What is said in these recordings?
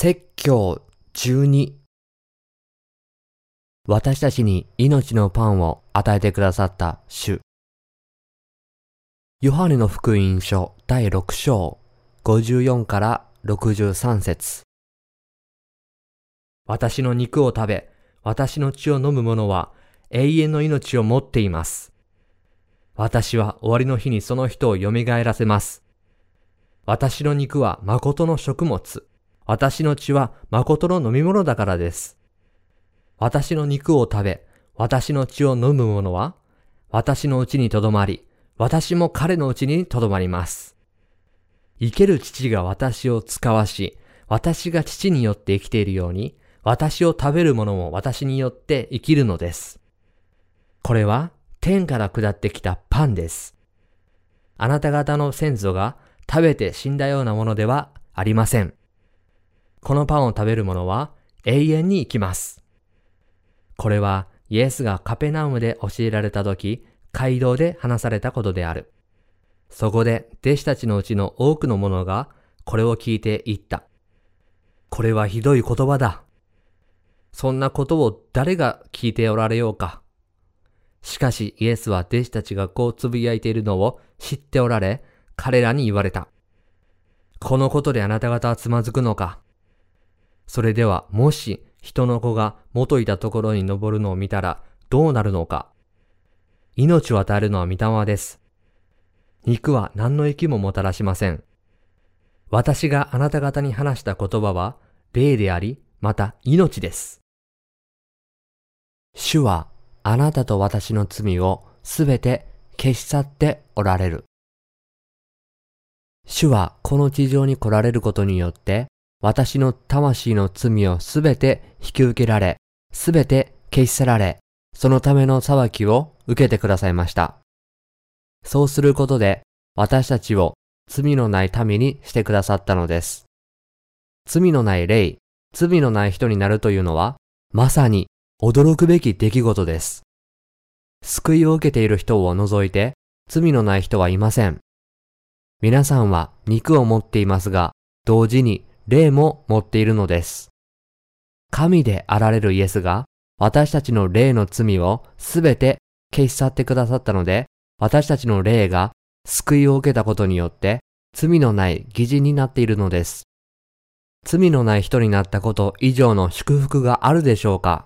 説教12私たちに命のパンを与えてくださった主。ヨハネの福音書第6章54から63節私の肉を食べ、私の血を飲む者は永遠の命を持っています。私は終わりの日にその人を蘇らせます。私の肉は誠の食物。私の血は誠の飲み物だからです。私の肉を食べ、私の血を飲む者は、私のうちにとどまり、私も彼のうちにとどまります。生ける父が私を使わし、私が父によって生きているように、私を食べる者も私によって生きるのです。これは天から下ってきたパンです。あなた方の先祖が食べて死んだようなものではありません。このパンを食べる者は永遠に生きます。これはイエスがカペナウムで教えられた時、街道で話されたことである。そこで弟子たちのうちの多くの者がこれを聞いて言った。これはひどい言葉だ。そんなことを誰が聞いておられようか。しかしイエスは弟子たちがこうつぶやいているのを知っておられ、彼らに言われた。このことであなた方はつまずくのか。それではもし人の子が元いたところに登るのを見たらどうなるのか。命を与えるのは御霊です。肉は何の益ももたらしません。私があなた方に話した言葉は霊であり、また命です。主はあなたと私の罪をすべて消し去っておられる。主はこの地上に来られることによって、私の魂の罪をすべて引き受けられ、すべて消し去られ、そのための裁きを受けてくださいました。そうすることで、私たちを罪のない民にしてくださったのです。罪のない霊、罪のない人になるというのは、まさに驚くべき出来事です。救いを受けている人を除いて、罪のない人はいません。皆さんは肉を持っていますが、同時に霊も持っているのです。神であられるイエスが、私たちの霊の罪をすべて消し去ってくださったので、私たちの霊が救いを受けたことによって、罪のない義人になっているのです。罪のない人になったこと以上の祝福があるでしょうか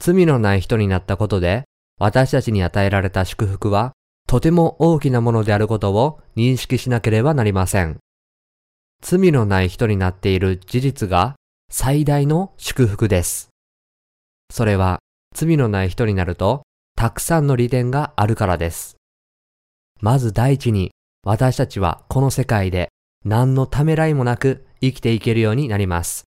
罪のない人になったことで、私たちに与えられた祝福は、とても大きなものであることを認識しなければなりません。罪のない人になっている事実が最大の祝福です。それは罪のない人になるとたくさんの利点があるからです。まず第一に私たちはこの世界で何のためらいもなく生きていけるようになります。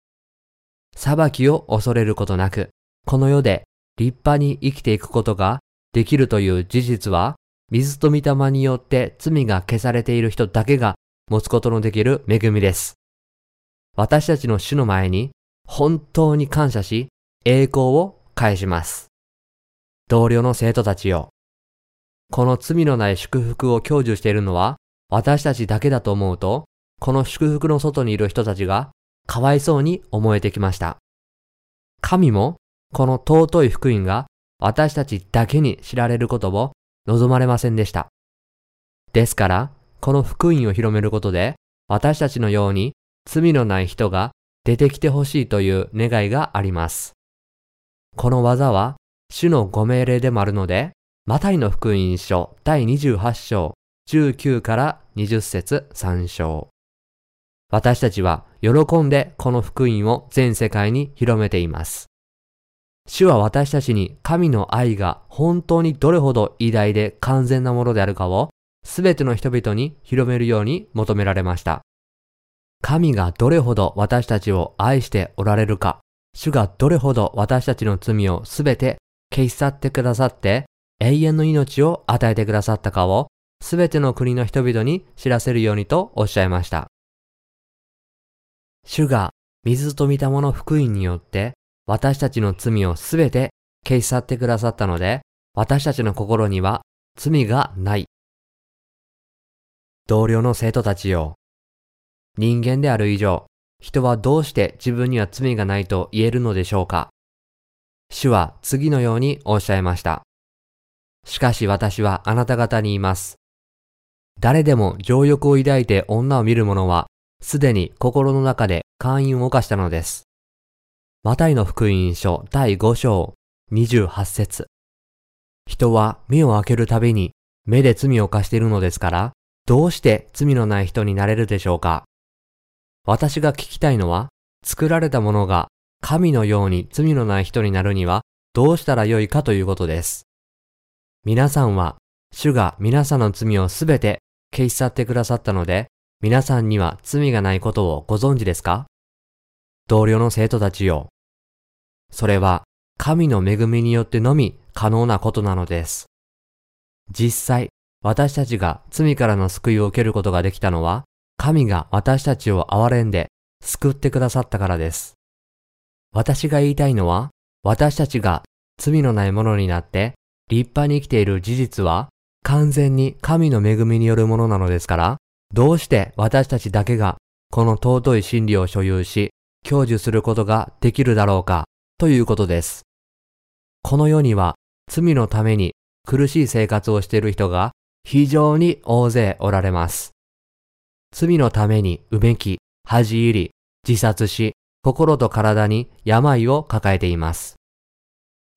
裁きを恐れることなく、この世で立派に生きていくことができるという事実は、水と御霊によって罪が消されている人だけが持つことのできる恵みです。私たちの主の前に本当に感謝し、栄光を返します。同僚の生徒たちよ。この罪のない祝福を享受しているのは私たちだけだと思うと、この祝福の外にいる人たちがかわいそうに思えてきました。神もこの尊い福音が私たちだけに知られることを望まれませんでした。ですから、この福音を広めることで、私たちのように罪のない人が出てきてほしいという願いがあります。この技は主のご命令でもあるので、マタイの福音書第28章19から20節3章。私たちは喜んでこの福音を全世界に広めています。主は私たちに神の愛が本当にどれほど偉大で完全なものであるかをすべての人々に広めるように求められました。神がどれほど私たちを愛しておられるか、主がどれほど私たちの罪をすべて消し去ってくださって永遠の命を与えてくださったかをすべての国の人々に知らせるようにとおっしゃいました。主が水と御霊の福音によって私たちの罪をすべて消し去ってくださったので、私たちの心には罪がない。同僚の生徒たちよ。人間である以上、人はどうして自分には罪がないと言えるのでしょうか主は次のようにおっしゃいました。しかし私はあなた方に言います。誰でも情欲を抱いて女を見る者は、すでに心の中で会員を犯したのです。マタイの福音書第5章28節人は目を開けるたびに目で罪を犯しているのですから、どうして罪のない人になれるでしょうか？私が聞きたいのは、作られたものが神のように罪のない人になるにはどうしたらよいかということです。皆さんは、主が皆さんの罪をすべて消し去ってくださったので、皆さんには罪がないことをご存知ですか？同僚の生徒たちよ。それは神の恵みによってのみ可能なことなのです。実際、私たちが罪からの救いを受けることができたのは、神が私たちを憐れんで救ってくださったからです。私が言いたいのは、私たちが罪のないものになって立派に生きている事実は完全に神の恵みによるものなのですから、どうして私たちだけがこの尊い真理を所有し、享受することができるだろうか、ということです。この世には罪のために苦しい生活をしている人が非常に大勢おられます。罪のためにうめき、恥じ入り、自殺し、心と体に病を抱えています。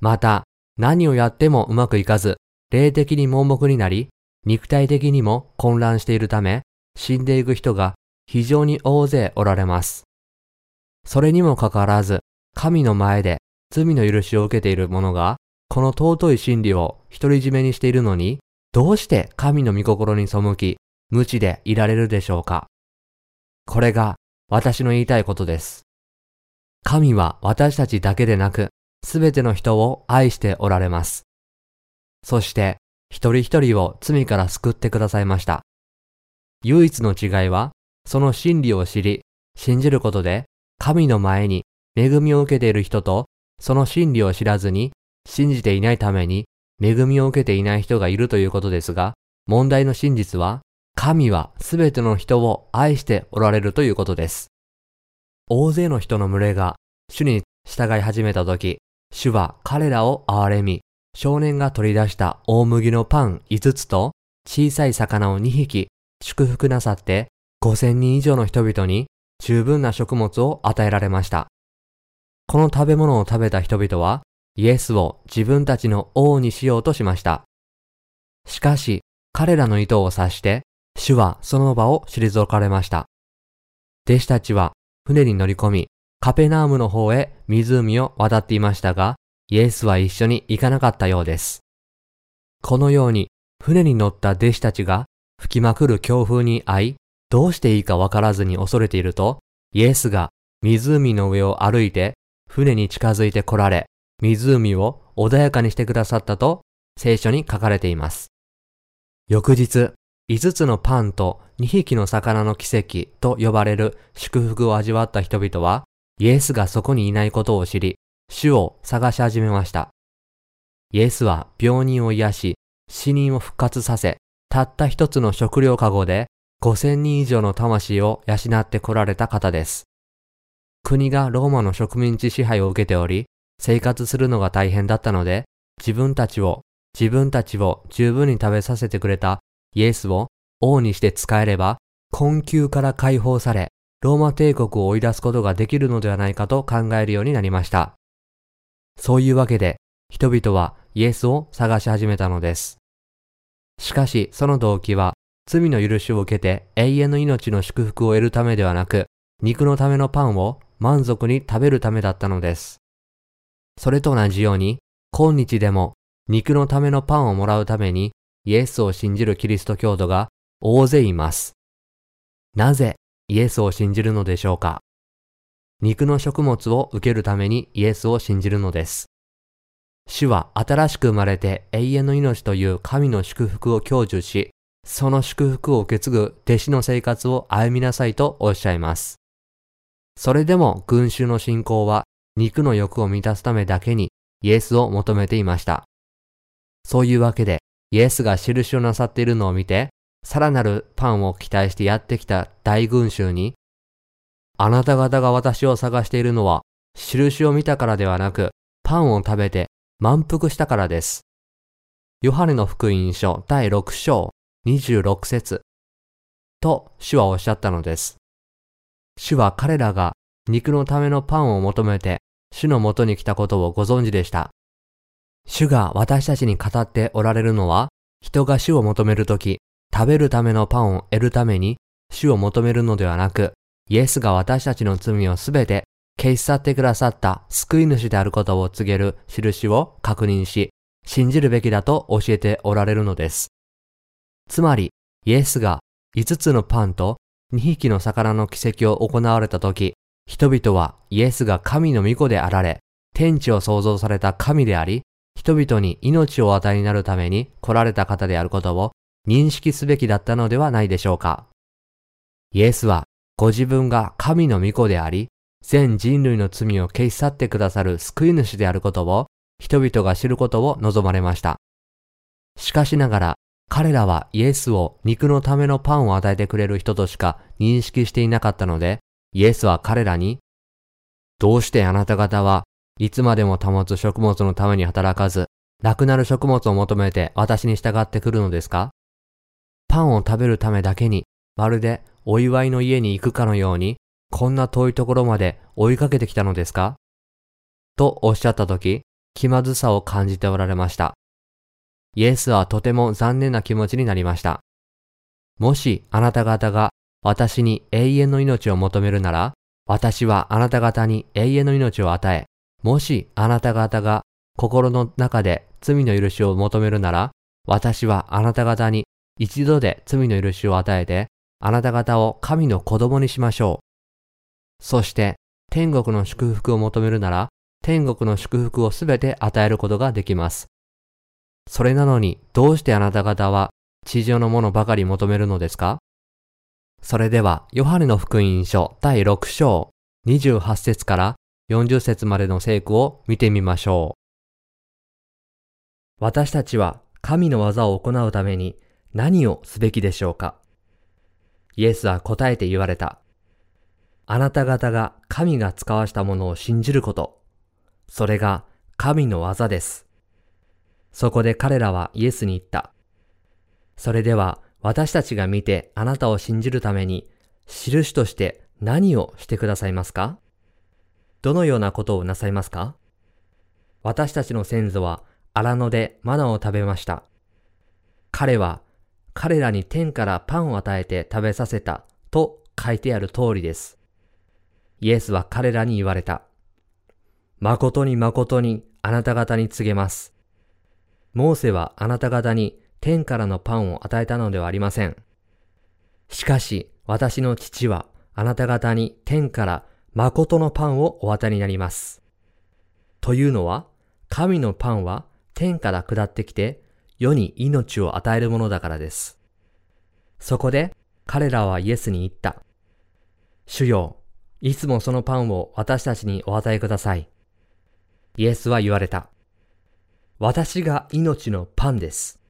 また、何をやってもうまくいかず、霊的に盲目になり、肉体的にも混乱しているため、死んでいく人が非常に大勢おられます。それにもかかわらず、神の前で罪の許しを受けている者が、この尊い真理を独り占めにしているのに、どうして神の御心に背き、無知でいられるでしょうか？これが私の言いたいことです。神は私たちだけでなく、すべての人を愛しておられます。そして、一人一人を罪から救ってくださいました。唯一の違いは、その真理を知り、信じることで、神の前に恵みを受けている人と、その真理を知らずに、信じていないために、恵みを受けていない人がいるということですが、問題の真実は、神はすべての人を愛しておられるということです。大勢の人の群れが主に従い始めたとき、主は彼らを憐れみ、少年が取り出した大麦のパン5つと小さい魚を2匹祝福なさって5000人以上の人々に十分な食物を与えられました。この食べ物を食べた人々はイエスを自分たちの王にしようとしました。しかし彼らの意図を察して主はその場を退かれました。弟子たちは船に乗り込みカペナームの方へ湖を渡っていましたが、イエスは一緒に行かなかったようです。このように、船に乗った弟子たちが吹きまくる強風に遭い、どうしていいかわからずに恐れていると、イエスが湖の上を歩いて船に近づいて来られ、湖を穏やかにしてくださったと聖書に書かれています。翌日、5つのパンと2匹の魚の奇跡と呼ばれる祝福を味わった人々は、イエスがそこにいないことを知り、主を探し始めました。イエスは病人を癒し、死人を復活させ、たった一つの食料かごで5000人以上の魂を養ってこられた方です。国がローマの植民地支配を受けており、生活するのが大変だったので、自分たちを、自分たちを十分に食べさせてくれたイエスを王にして使えれば、困窮から解放され、ローマ帝国を追い出すことができるのではないかと考えるようになりました。そういうわけで、人々はイエスを探し始めたのです。しかし、その動機は、罪の許しを受けて永遠の命の祝福を得るためではなく、肉のためのパンを満足に食べるためだったのです。それと同じように、今日でも肉のためのパンをもらうためにイエスを信じるキリスト教徒が大勢います。なぜイエスを信じるのでしょうか？肉の食物を受けるためにイエスを信じるのです。主は新しく生まれて永遠の命という神の祝福を享受し、その祝福を受け継ぐ弟子の生活を歩みなさいとおっしゃいます。それでも群衆の信仰は肉の欲を満たすためだけにイエスを求めていました。そういうわけでイエスが印をなさっているのを見て、さらなるパンを期待してやってきた大群衆に、あなた方が私を探しているのは、印を見たからではなく、パンを食べて満腹したからです。ヨハネの福音書第6章26節と主はおっしゃったのです。主は彼らが肉のためのパンを求めて主のもとに来たことをご存知でした。主が私たちに語っておられるのは、人が主を求めるとき、食べるためのパンを得るために主を求めるのではなく、イエスが私たちの罪をすべて消し去ってくださった救い主であることを告げる印を確認し、信じるべきだと教えておられるのです。つまり、イエスが5つのパンと2匹の魚の奇跡を行われたとき、人々はイエスが神の御子であられ、天地を創造された神であり、人々に命を与えになるために来られた方であることを認識すべきだったのではないでしょうか。イエスはご自分が神の御子であり、全人類の罪を消し去ってくださる救い主であることを人々が知ることを望まれました。しかしながら彼らはイエスを肉のためのパンを与えてくれる人としか認識していなかったので、イエスは彼らに、どうしてあなた方はいつまでも保つ食物のために働かず、なくなる食物を求めて私に従ってくるのですか？パンを食べるためだけに、まるでお祝いの家に行くかのように、こんな遠いところまで追いかけてきたのですか？とおっしゃったとき、気まずさを感じておられました。イエスはとても残念な気持ちになりました。もしあなた方が私に永遠の命を求めるなら、私はあなた方に永遠の命を与え、もしあなた方が心の中で罪の許しを求めるなら、私はあなた方に一度で罪の許しを与えて、あなた方を神の子供にしましょう。そして、天国の祝福を求めるなら、天国の祝福をすべて与えることができます。それなのに、どうしてあなた方は地上のものばかり求めるのですか？それでは、ヨハネの福音書第6章28節から40節までの聖句を見てみましょう。私たちは神の技を行うために何をすべきでしょうか？イエスは答えて言われた。あなた方が神が使わしたものを信じること。それが神の技です。そこで彼らはイエスに言った。それでは私たちが見てあなたを信じるために印として何をしてくださいますか？どのようなことをなさいますか？私たちの先祖は荒野でマナを食べました。彼は彼らに天からパンを与えて食べさせたと書いてある通りです。イエスは彼らに言われた。誠に誠にあなた方に告げます。モーセはあなた方に天からのパンを与えたのではありません。しかし私の父はあなた方に天から誠のパンをお与えになります。というのは、神のパンは天から下ってきて世に命を与えるものだからです。そこで彼らはイエスに言った。主よ、いつもそのパンを私たちにお与えください。イエスは言われた。私が命のパンです。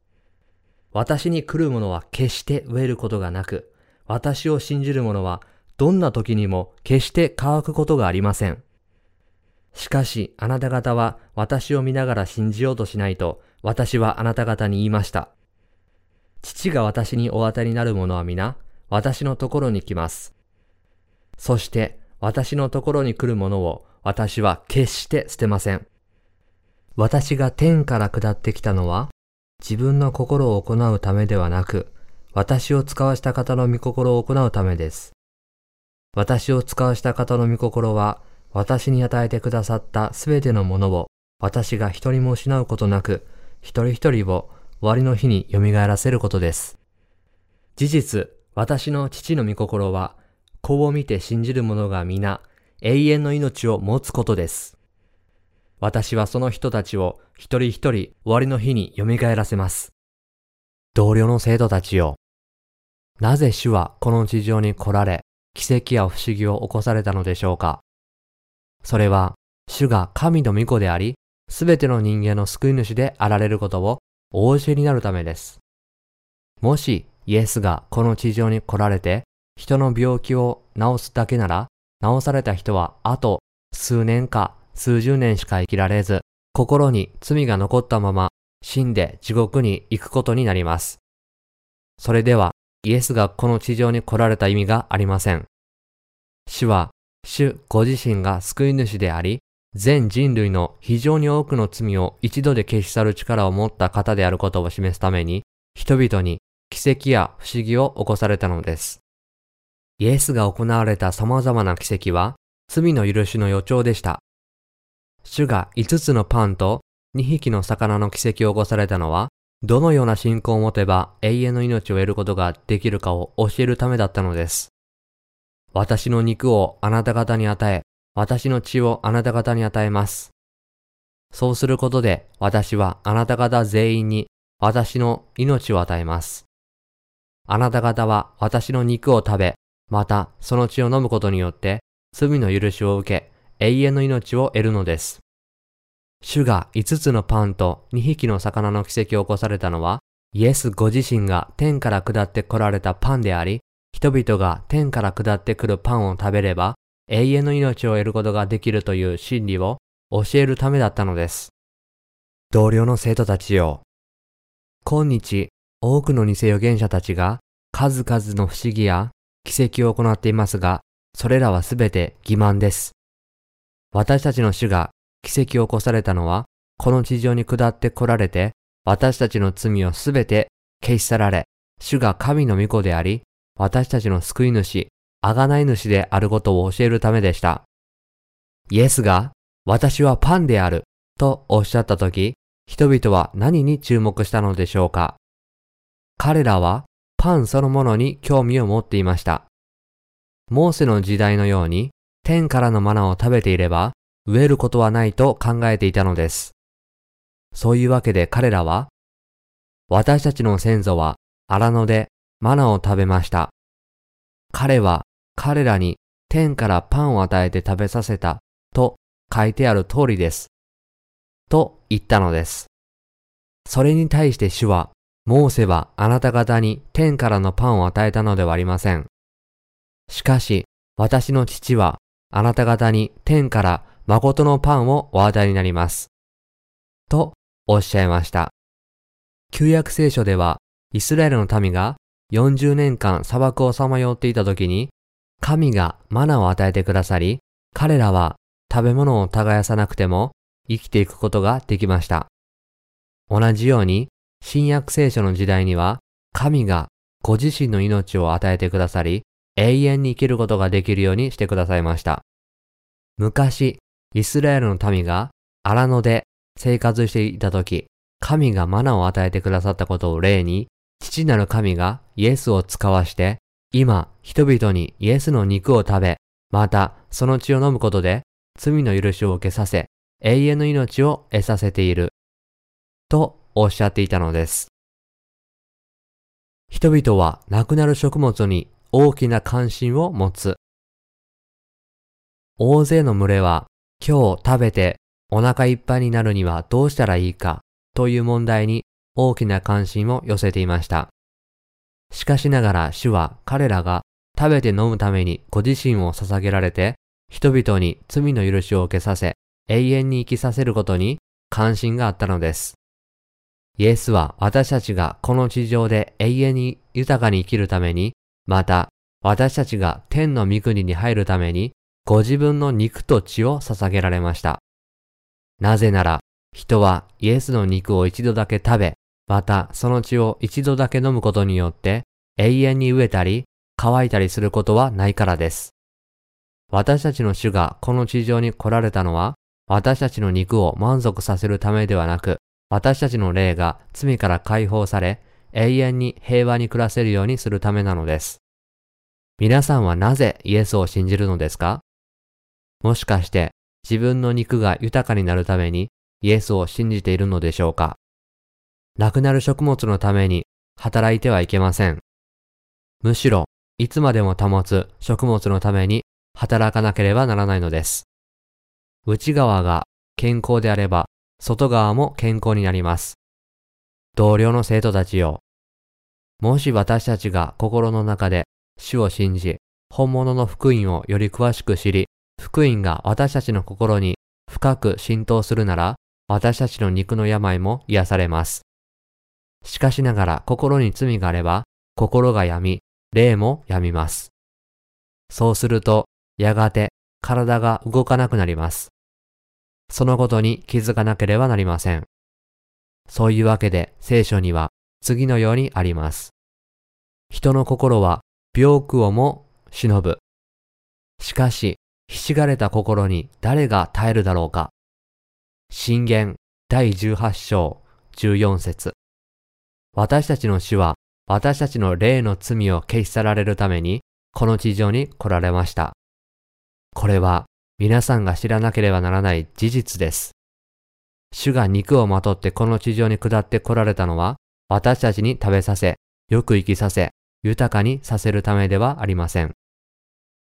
私に来る者は決して飢えることがなく、私を信じる者はどんな時にも決して乾くことがありません。しかしあなた方は私を見ながら信じようとしないと私はあなた方に言いました。父が私にお当たりになる者は皆、私のところに来ます。そして、私のところに来る者を私は決して捨てません。私が天から下ってきたのは、自分の心を行うためではなく、私を使わした方の御心を行うためです。私を使わした方の御心は、私に与えてくださったすべてのものを、私が一人も失うことなく、一人一人を終わりの日に蘇らせることです。事実、私の父の御心は、子を見て信じる者が皆、永遠の命を持つことです。私はその人たちを一人一人終わりの日に蘇らせます。同僚の生徒たちよ。なぜ主はこの地上に来られ、奇跡や不思議を起こされたのでしょうかそれは、主が神の御子であり、すべての人間の救い主であられることをお教えになるためです。もしイエスがこの地上に来られて人の病気を治すだけなら治された人はあと数年か数十年しか生きられず、心に罪が残ったまま死んで地獄に行くことになります。それではイエスがこの地上に来られた意味がありません。主は、主ご自身が救い主であり、全人類の非常に多くの罪を一度で消し去る力を持った方であることを示すために、人々に奇跡や不思議を起こされたのです。イエスが行われた様々な奇跡は、罪の許しの予兆でした。主が5つのパンと2匹の魚の奇跡を起こされたのは、どのような信仰を持てば永遠の命を得ることができるかを教えるためだったのです。私の肉をあなた方に与え、私の血をあなた方に与えます。そうすることで私はあなた方全員に私の命を与えます。あなた方は私の肉を食べ、またその血を飲むことによって罪の許しを受け、永遠の命を得るのです。主が5つのパンと2匹の魚の奇跡を起こされたのは、イエスご自身が天から下って来られたパンであり、人々が天から下ってくるパンを食べれば、永遠の命を得ることができるという真理を教えるためだったのです。同僚の生徒たちよ。今日、多くの偽預言者たちが数々の不思議や奇跡を行っていますが、それらはすべて欺瞞です。私たちの主が奇跡を起こされたのは、この地上に下って来られて、私たちの罪をすべて消し去られ、主が神の御子であり、私たちの救い主、贖い主であることを教えるためでした。イエスが、私はパンである、とおっしゃったとき、人々は何に注目したのでしょうか彼らはパンそのものに興味を持っていました。モーセの時代のように天からのマナを食べていれば飢えることはないと考えていたのです。そういうわけで彼らは、私たちの先祖は荒野でマナを食べました。彼は彼らに天からパンを与えて食べさせたと書いてある通りです。と言ったのです。それに対して主は、モーセはあなた方に天からのパンを与えたのではありません。しかし、私の父はあなた方に天から誠のパンをお与えになります。とおっしゃいました。旧約聖書では、イスラエルの民が40年間砂漠をさまよっていた時に、神がマナを与えてくださり、彼らは食べ物を耕さなくても生きていくことができました。同じように、新約聖書の時代には、神がご自身の命を与えてくださり、永遠に生きることができるようにしてくださいました。昔、イスラエルの民が荒野で生活していた時、神がマナを与えてくださったことを例に、父なる神がイエスを使わして、今、人々にイエスの肉を食べ、またその血を飲むことで罪の許しを受けさせ、永遠の命を得させている。とおっしゃっていたのです。人々は亡くなる食物に大きな関心を持つ。大勢の群れは今日食べてお腹いっぱいになるにはどうしたらいいかという問題に大きな関心を寄せていました。しかしながら主は彼らが食べて飲むためにご自身を捧げられて人々に罪の許しを受けさせ永遠に生きさせることに関心があったのです。イエスは私たちがこの地上で永遠に豊かに生きるために、また私たちが天の御国に入るためにご自分の肉と血を捧げられました。なぜなら、人はイエスの肉を一度だけ食べ、またその血を一度だけ飲むことによって永遠に飢えたり乾いたりすることはないからです。私たちの主がこの地上に来られたのは、私たちの肉を満足させるためではなく、私たちの霊が罪から解放され、永遠に平和に暮らせるようにするためなのです。皆さんはなぜイエスを信じるのですか？もしかして自分の肉が豊かになるためにイエスを信じているのでしょうか？亡くなる食物のために働いてはいけません。むしろ、いつまでも保つ食物のために働かなければならないのです。内側が健康であれば、外側も健康になります。同僚の生徒たちよ。もし私たちが心の中で主を信じ、本物の福音をより詳しく知り、福音が私たちの心に深く浸透するなら、私たちの肉の病も癒されます。しかしながら心に罪があれば、心が病み、霊も病みます。そうすると、やがて体が動かなくなります。そのことに気づかなければなりません。そういうわけで聖書には次のようにあります。人の心は病苦をも忍ぶ。しかし、ひしがれた心に誰が耐えるだろうか。信玄第18章14節私たちの死は私たちの霊の罪を消し去られるためにこの地上に来られました。これは皆さんが知らなければならない事実です。主が肉をまとってこの地上に下って来られたのは私たちに食べさせ、よく生きさせ、豊かにさせるためではありません。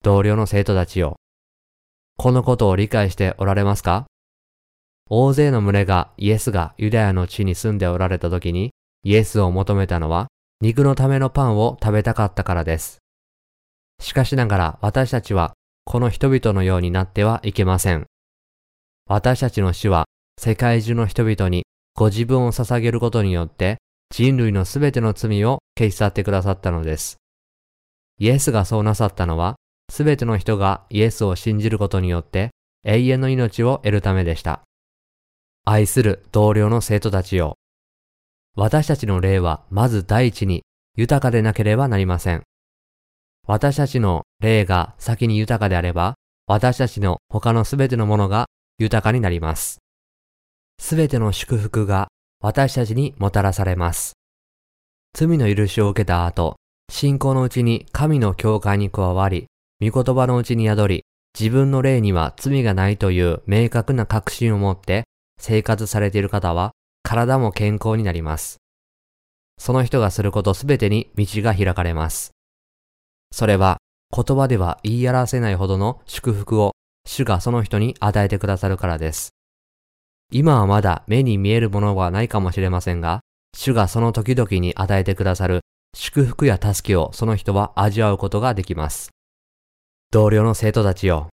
同僚の生徒たちよ。このことを理解しておられますか？大勢の群れがイエスがユダヤの地に住んでおられた時にイエスを求めたのは肉のためのパンを食べたかったからです。しかしながら私たちはこの人々のようになってはいけません。私たちの死は世界中の人々にご自分を捧げることによって人類のすべての罪を消し去ってくださったのです。イエスがそうなさったのはすべての人がイエスを信じることによって永遠の命を得るためでした。愛する同僚の生徒たちよ。私たちの霊はまず第一に豊かでなければなりません。私たちの霊が先に豊かであれば、私たちの他のすべてのものが豊かになります。すべての祝福が私たちにもたらされます。罪の許しを受けた後、信仰のうちに神の教会に加わり、御言葉のうちに宿り、自分の霊には罪がないという明確な確信を持って生活されている方は、体も健康になります。その人がすることすべてに道が開かれます。それは言葉では言い表せないほどの祝福を主がその人に与えてくださるからです。今はまだ目に見えるものはないかもしれませんが、主がその時々に与えてくださる祝福や助けをその人は味わうことができます。同僚の生徒たちよ。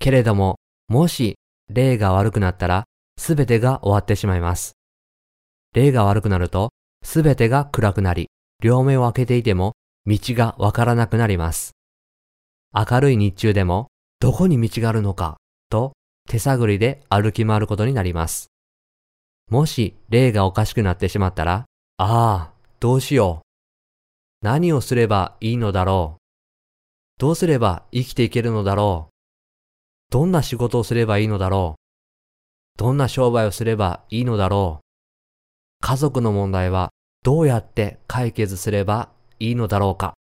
けれども、もし霊が悪くなったら、すべてが終わってしまいます。霊が悪くなると、すべてが暗くなり、両目を開けていても、道がわからなくなります。明るい日中でも、どこに道があるのか、と手探りで歩き回ることになります。もし霊がおかしくなってしまったら、ああ、どうしよう。何をすればいいのだろう。どうすれば生きていけるのだろう。どんな仕事をすればいいのだろう。どんな商売をすればいいのだろう。家族の問題はどうやって解決すればいいのだろうか。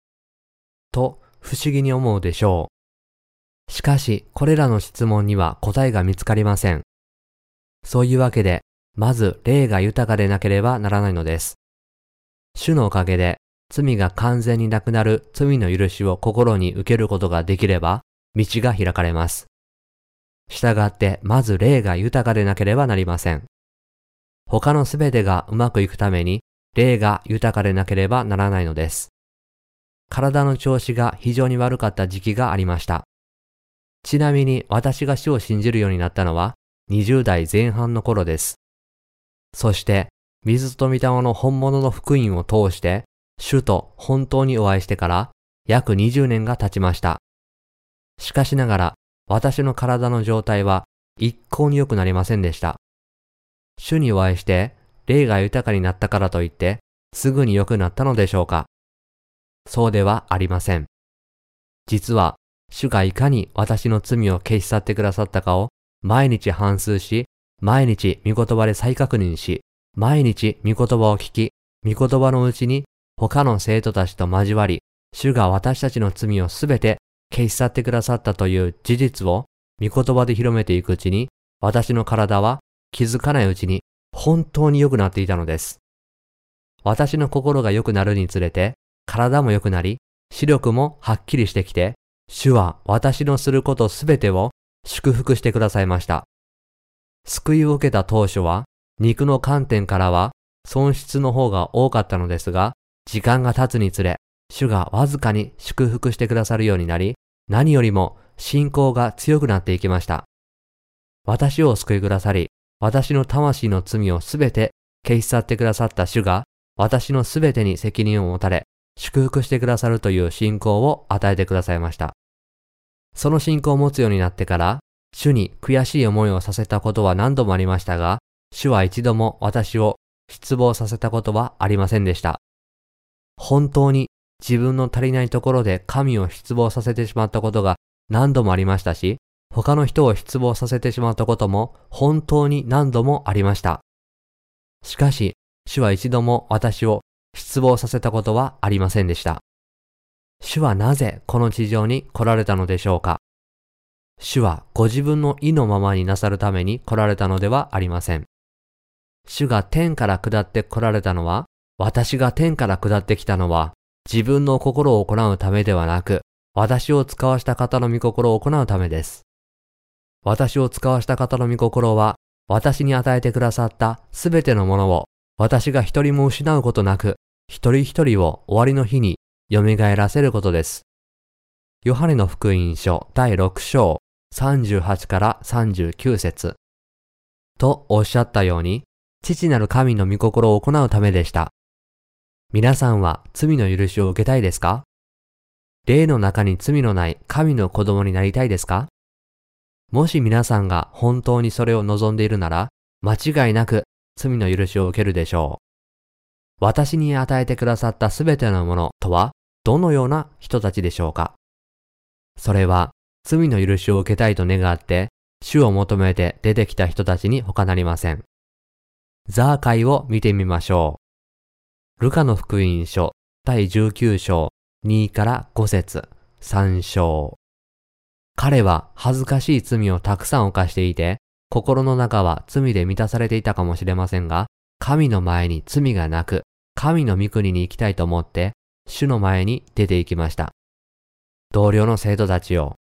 と不思議に思うでしょう。しかし、これらの質問には答えが見つかりません。そういうわけで、まず霊が豊かでなければならないのです。主のおかげで、罪が完全になくなる罪の許しを心に受けることができれば、道が開かれます。従って、まず霊が豊かでなければなりません。他のすべてがうまくいくために、霊が豊かでなければならないのです。体の調子が非常に悪かった時期がありました。ちなみに私が死を信じるようになったのは20代前半の頃です。そして、水と御霊の本物の福音を通して、主と本当にお会いしてから約20年が経ちました。しかしながら、私の体の状態は一向に良くなりませんでした。主にお会いして、霊が豊かになったからといって、すぐに良くなったのでしょうかそうではありません。実は、主がいかに私の罪を消し去ってくださったかを毎日反数し、毎日御言葉で再確認し、毎日御言葉を聞き、御言葉のうちに他の生徒たちと交わり、主が私たちの罪をすべて消し去ってくださったという事実を御言葉で広めていくうちに、私の体は気づかないうちに本当に良くなっていたのです。私の心が良くなるにつれて、体も良くなり、視力もはっきりしてきて、主は私のすることすべてを祝福してくださいました。救いを受けた当初は、肉の観点からは損失の方が多かったのですが、時間が経つにつれ、主がわずかに祝福してくださるようになり、何よりも信仰が強くなっていきました。私を救いくださり、私の魂の罪をすべて消し去ってくださった主が、私のすべてに責任を持たれ、祝福してくださるという信仰を与えてくださいました。その信仰を持つようになってから、主に悔しい思いをさせたことは何度もありましたが、主は一度も私を失望させたことはありませんでした。本当に自分の足りないところで神を失望させてしまったことが何度もありましたし、他の人を失望させてしまったことも本当に何度もありました。しかし、主は一度も私を失望させたことはありませんでした。主はなぜこの地上に来られたのでしょうか？主はご自分の意のままになさるために来られたのではありません。主が天から下って来られたのは、私が天から下ってきたのは、自分の心を行うためではなく、私を使わした方の御心を行うためです。私を使わした方の御心は、私に与えてくださったすべてのものを、私が一人も失うことなく、一人一人を終わりの日に蘇らせることです。ヨハネの福音書第6章38から39節とおっしゃったように、父なる神の御心を行うためでした。皆さんは罪の許しを受けたいですか？霊の中に罪のない神の子供になりたいですか？もし皆さんが本当にそれを望んでいるなら、間違いなく罪の許しを受けるでしょう。私に与えてくださったすべてのものとは、どのような人たちでしょうか？それは、罪の許しを受けたいと願って、主を求めて出てきた人たちに他なりません。ザーカイを見てみましょう。ルカの福音書第19章2から5節3章。彼は恥ずかしい罪をたくさん犯していて、心の中は罪で満たされていたかもしれませんが、神の前に罪がなく、神の御国に行きたいと思って、主の前に出て行きました。同僚の生徒たちを、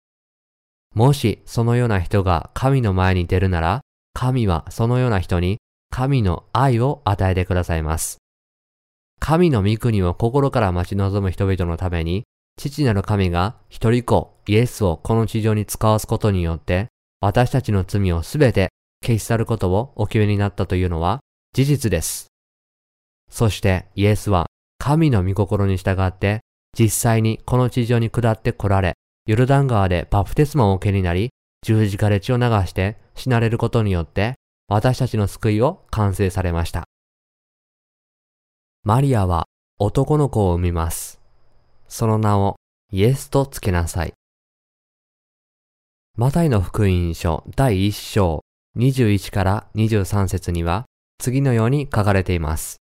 もしそのような人が神の前に出るなら、神はそのような人に神の愛を与えてくださいます。神の御国を心から待ち望む人々のために、父なる神が一人子イエスをこの地上に使わすことによって、私たちの罪をすべて消し去ることをお決めになったというのは事実です。そしてイエスは神の御心に従って実際にこの地上に下って来られ、ヨルダン川でバプテスマを受けになり、十字架で血を流して死なれることによって私たちの救いを完成されました。マリアは男の子を産みます。その名をイエスとつけなさい。マタイの福音書第1章21から23節には次のように書かれています。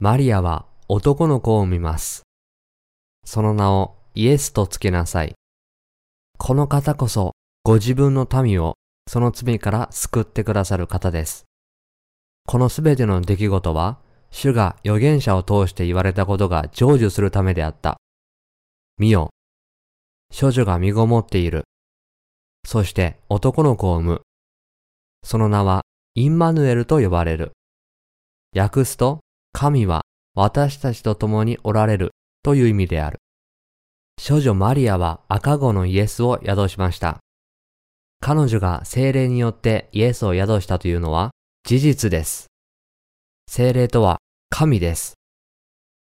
マリアは男の子を産みます。その名をイエスとつけなさい。この方こそご自分の民をその罪から救ってくださる方です。このすべての出来事は、主が預言者を通して言われたことが成就するためであった。見よ。少女が身ごもっている。そして男の子を産む。その名はインマヌエルと呼ばれる。訳すと、神は私たちと共におられるという意味である。少女マリアは赤子のイエスを宿しました。彼女が精霊によってイエスを宿したというのは事実です。精霊とは神です。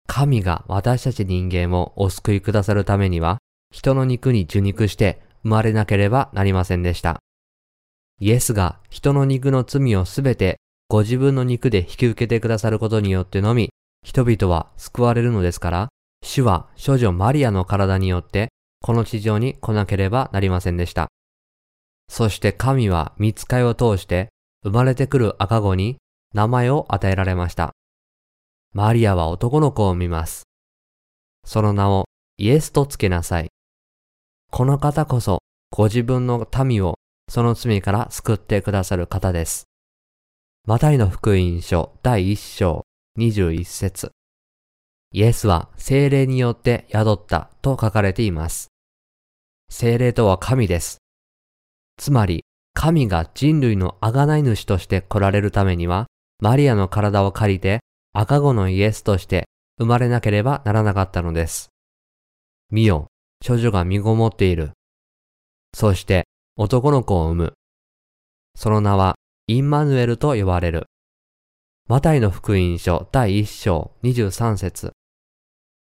神が私たち人間をお救いくださるためには、人の肉に受肉して生まれなければなりませんでした。イエスが人の肉の罪をすべてご自分の肉で引き受けてくださることによってのみ、人々は救われるのですから、主は少女マリアの体によってこの地上に来なければなりませんでした。そして神は見つかいを通して生まれてくる赤子に名前を与えられました。マリアは男の子を見ます。その名をイエスとつけなさい。この方こそご自分の民をその罪から救ってくださる方です。マタイの福音書第1章21節イエスは精霊によって宿ったと書かれています。精霊とは神です。つまり、神が人類の贖い主として来られるためには、マリアの体を借りて赤子のイエスとして生まれなければならなかったのです。見よ、処女が身ごもっている。そして男の子を産む。その名はインマヌエルと呼ばれる。マタイの福音書第1章23節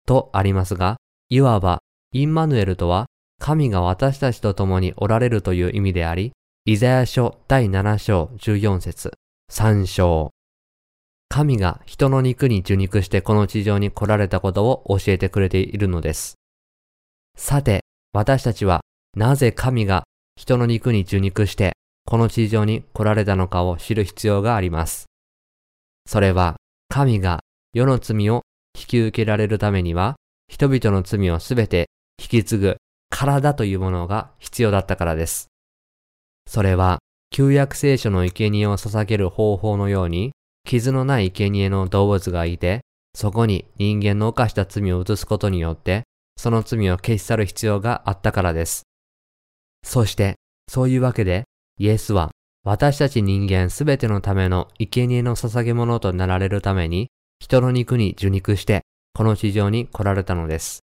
とありますが、いわばインマヌエルとは神が私たちと共におられるという意味であり、イザヤ書第7章14節3章。神が人の肉に受肉してこの地上に来られたことを教えてくれているのです。さて、私たちはなぜ神が人の肉に受肉してこの地上に来られたのかを知る必要があります。それは神が世の罪を引き受けられるためには人々の罪をすべて引き継ぐ体というものが必要だったからです。それは旧約聖書の生贄を捧げる方法のように傷のない生贄の動物がいてそこに人間の犯した罪を移すことによってその罪を消し去る必要があったからです。そして、そういうわけで、イエスは私たち人間すべてのための生贄の捧げ物となられるために、人の肉に受肉して、この地上に来られたのです。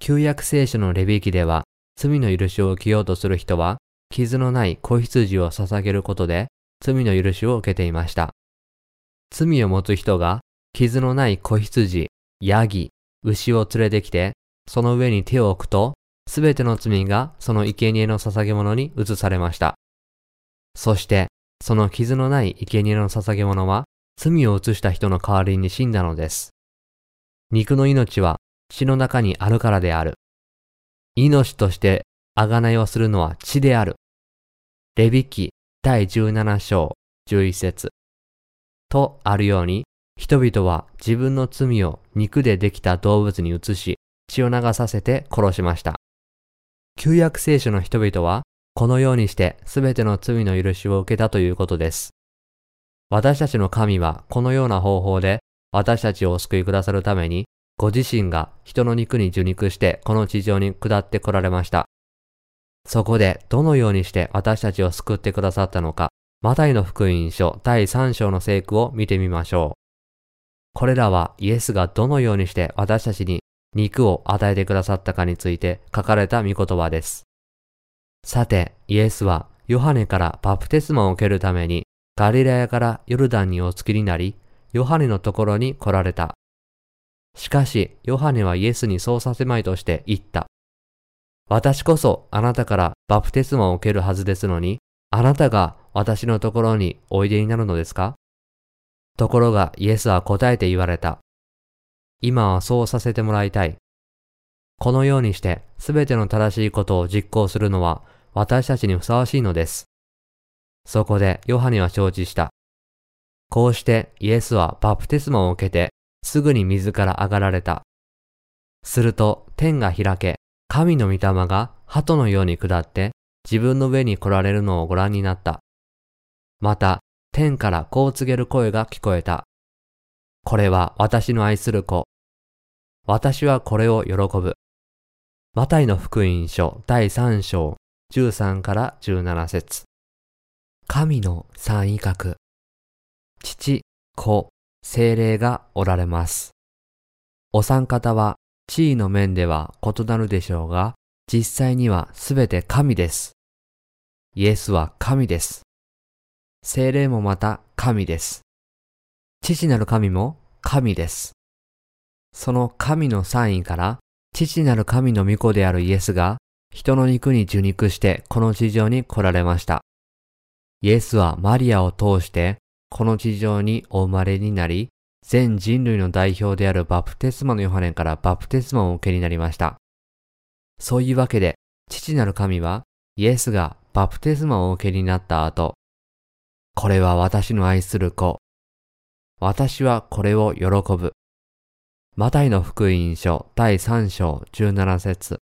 旧約聖書のレビ記では、罪の許しを受けようとする人は、傷のない子羊を捧げることで、罪の許しを受けていました。罪を持つ人が、傷のない子羊、ヤギ、牛を連れてきて、その上に手を置くと、すべての罪がその生贄の捧げ物に移されました。そして、その傷のない生贄の捧げ物は、罪を移した人の代わりに死んだのです。肉の命は血の中にあるからである。命として贖いをするのは血である。レビキ第17章11節とあるように、人々は自分の罪を肉でできた動物に移し、血を流させて殺しました。旧約聖書の人々は、このようにして全ての罪の許しを受けたということです。私たちの神はこのような方法で私たちをお救いくださるために、ご自身が人の肉に受肉してこの地上に下って来られました。そこでどのようにして私たちを救ってくださったのか、マタイの福音書第3章の聖句を見てみましょう。これらはイエスがどのようにして私たちに肉を与えてくださったかについて書かれた御言葉です。さて、イエスはヨハネからバプテスマを受けるためにガリラヤからヨルダンにお付きになり、ヨハネのところに来られた。しかし、ヨハネはイエスにそうさせまいとして言った。私こそあなたからバプテスマを受けるはずですのに、あなたが私のところにおいでになるのですか？ところがイエスは答えて言われた。今はそうさせてもらいたい。このようにしてすべての正しいことを実行するのは私たちにふさわしいのです。そこでヨハネは承知した。こうしてイエスはバプテスマを受けてすぐに水から上がられた。すると天が開け、神の御霊が鳩のように下って自分の上に来られるのをご覧になった。また天からこう告げる声が聞こえた。これは私の愛する子。私はこれを喜ぶ。マタイの福音書第3章13から17節神の三位格。父、子、精霊がおられます。お三方は地位の面では異なるでしょうが、実際にはすべて神です。イエスは神です。精霊もまた神です。父なる神も神です。その神のサインから、父なる神の御子であるイエスが、人の肉に受肉してこの地上に来られました。イエスはマリアを通して、この地上にお生まれになり、全人類の代表であるバプテスマのヨハネからバプテスマを受けになりました。そういうわけで、父なる神は、イエスがバプテスマを受けになった後、これは私の愛する子、私はこれを喜ぶ。マタイの福音書第3章17節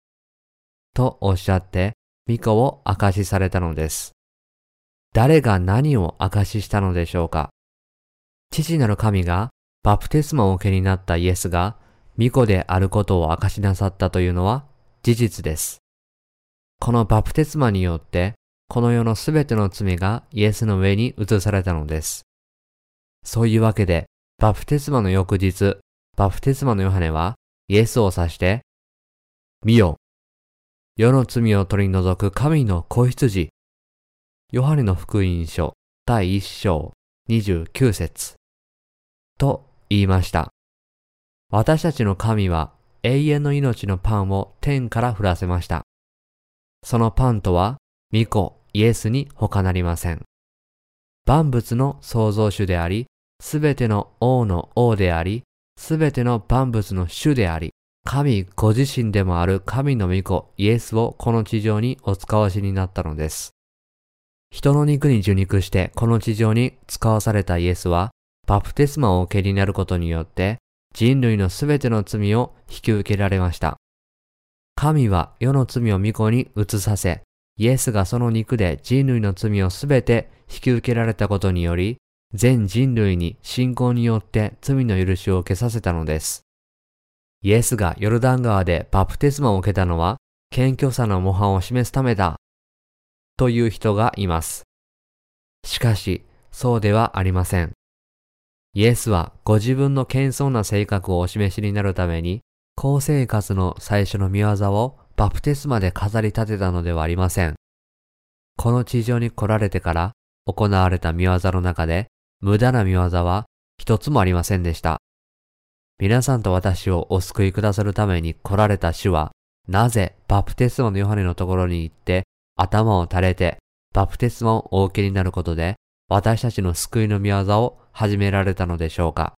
とおっしゃって、御子を証しされたのです。誰が何を証ししたのでしょうか父なる神がバプテスマを受けになったイエスが御子であることを証しなさったというのは事実です。このバプテスマによって、この世のすべての罪がイエスの上に移されたのです。そういうわけで、バプテスマの翌日、バプテスマのヨハネはイエスを指して、見よ、世の罪を取り除く神の子羊。ヨハネの福音書第一章29節と言いました。私たちの神は永遠の命のパンを天から降らせました。そのパンとは、御子イエスに他なりません。万物の創造主であり、すべての王の王であり、すべての万物の主であり、神ご自身でもある神の御子イエスをこの地上にお使わしになったのです。人の肉に受肉してこの地上に使わされたイエスは、バプテスマをお受けになることによって、人類のすべての罪を引き受けられました。神は世の罪を御子に移させ、イエスがその肉で人類の罪をすべて引き受けられたことにより、全人類に信仰によって罪の許しを受けさせたのです。イエスがヨルダン川でバプテスマを受けたのは、謙虚さの模範を示すためだ、という人がいます。しかし、そうではありません。イエスはご自分の謙遜な性格をお示しになるために、公生活の最初の見業をバプテスマで飾り立てたのではありません。この地上に来られてから行われた見業の中で、無駄な見業は一つもありませんでした。皆さんと私をお救いくださるために来られた主は、なぜバプテスマのヨハネのところに行って頭を垂れてバプテスマをお受けになることで私たちの救いの御業を始められたのでしょうか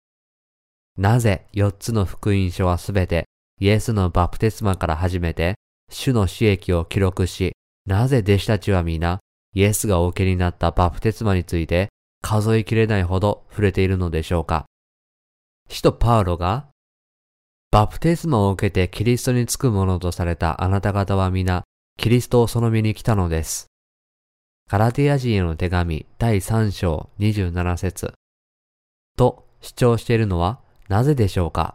なぜ四つの福音書はすべてイエスのバプテスマから始めて主の死益を記録し、なぜ弟子たちは皆イエスがお受けになったバプテスマについて数えきれないほど触れているのでしょうか。使徒パウロがバプテスマを受けてキリストにつくものとされたあなた方は皆キリストをその身に来たのです。ガラティア人への手紙第3章27節。と主張しているのはなぜでしょうか。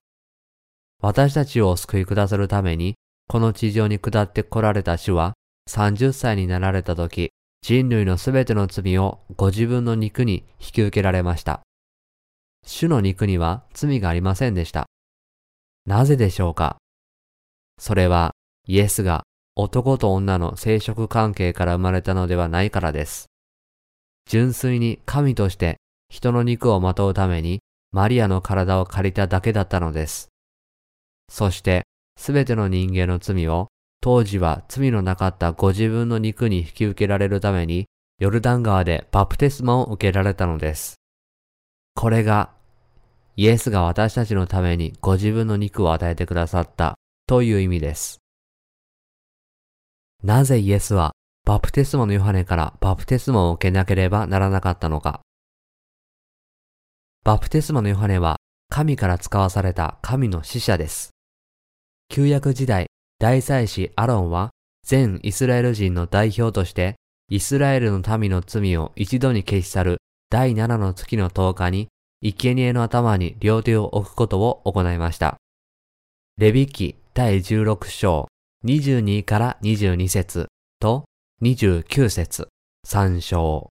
私たちをお救いくださるために、この地上に下って来られた主は、30歳になられた時、人類のすべての罪をご自分の肉に引き受けられました。主の肉には罪がありませんでした。なぜでしょうか？それは、イエスが男と女の生殖関係から生まれたのではないからです。純粋に神として人の肉をまとうためにマリアの体を借りただけだったのです。そして、すべての人間の罪を、当時は罪のなかったご自分の肉に引き受けられるために、ヨルダン川でバプテスマを受けられたのです。これが、イエスが私たちのためにご自分の肉を与えてくださったという意味です。なぜイエスはバプテスマのヨハネからバプテスマを受けなければならなかったのか。バプテスマのヨハネは神から使わされた神の使者です。旧約時代、大祭司アロンは全イスラエル人の代表としてイスラエルの民の罪を一度に消し去る第7の月の10日に生贄の頭に両手を置くことを行いました。レビ記第16章22から22節と29節3章。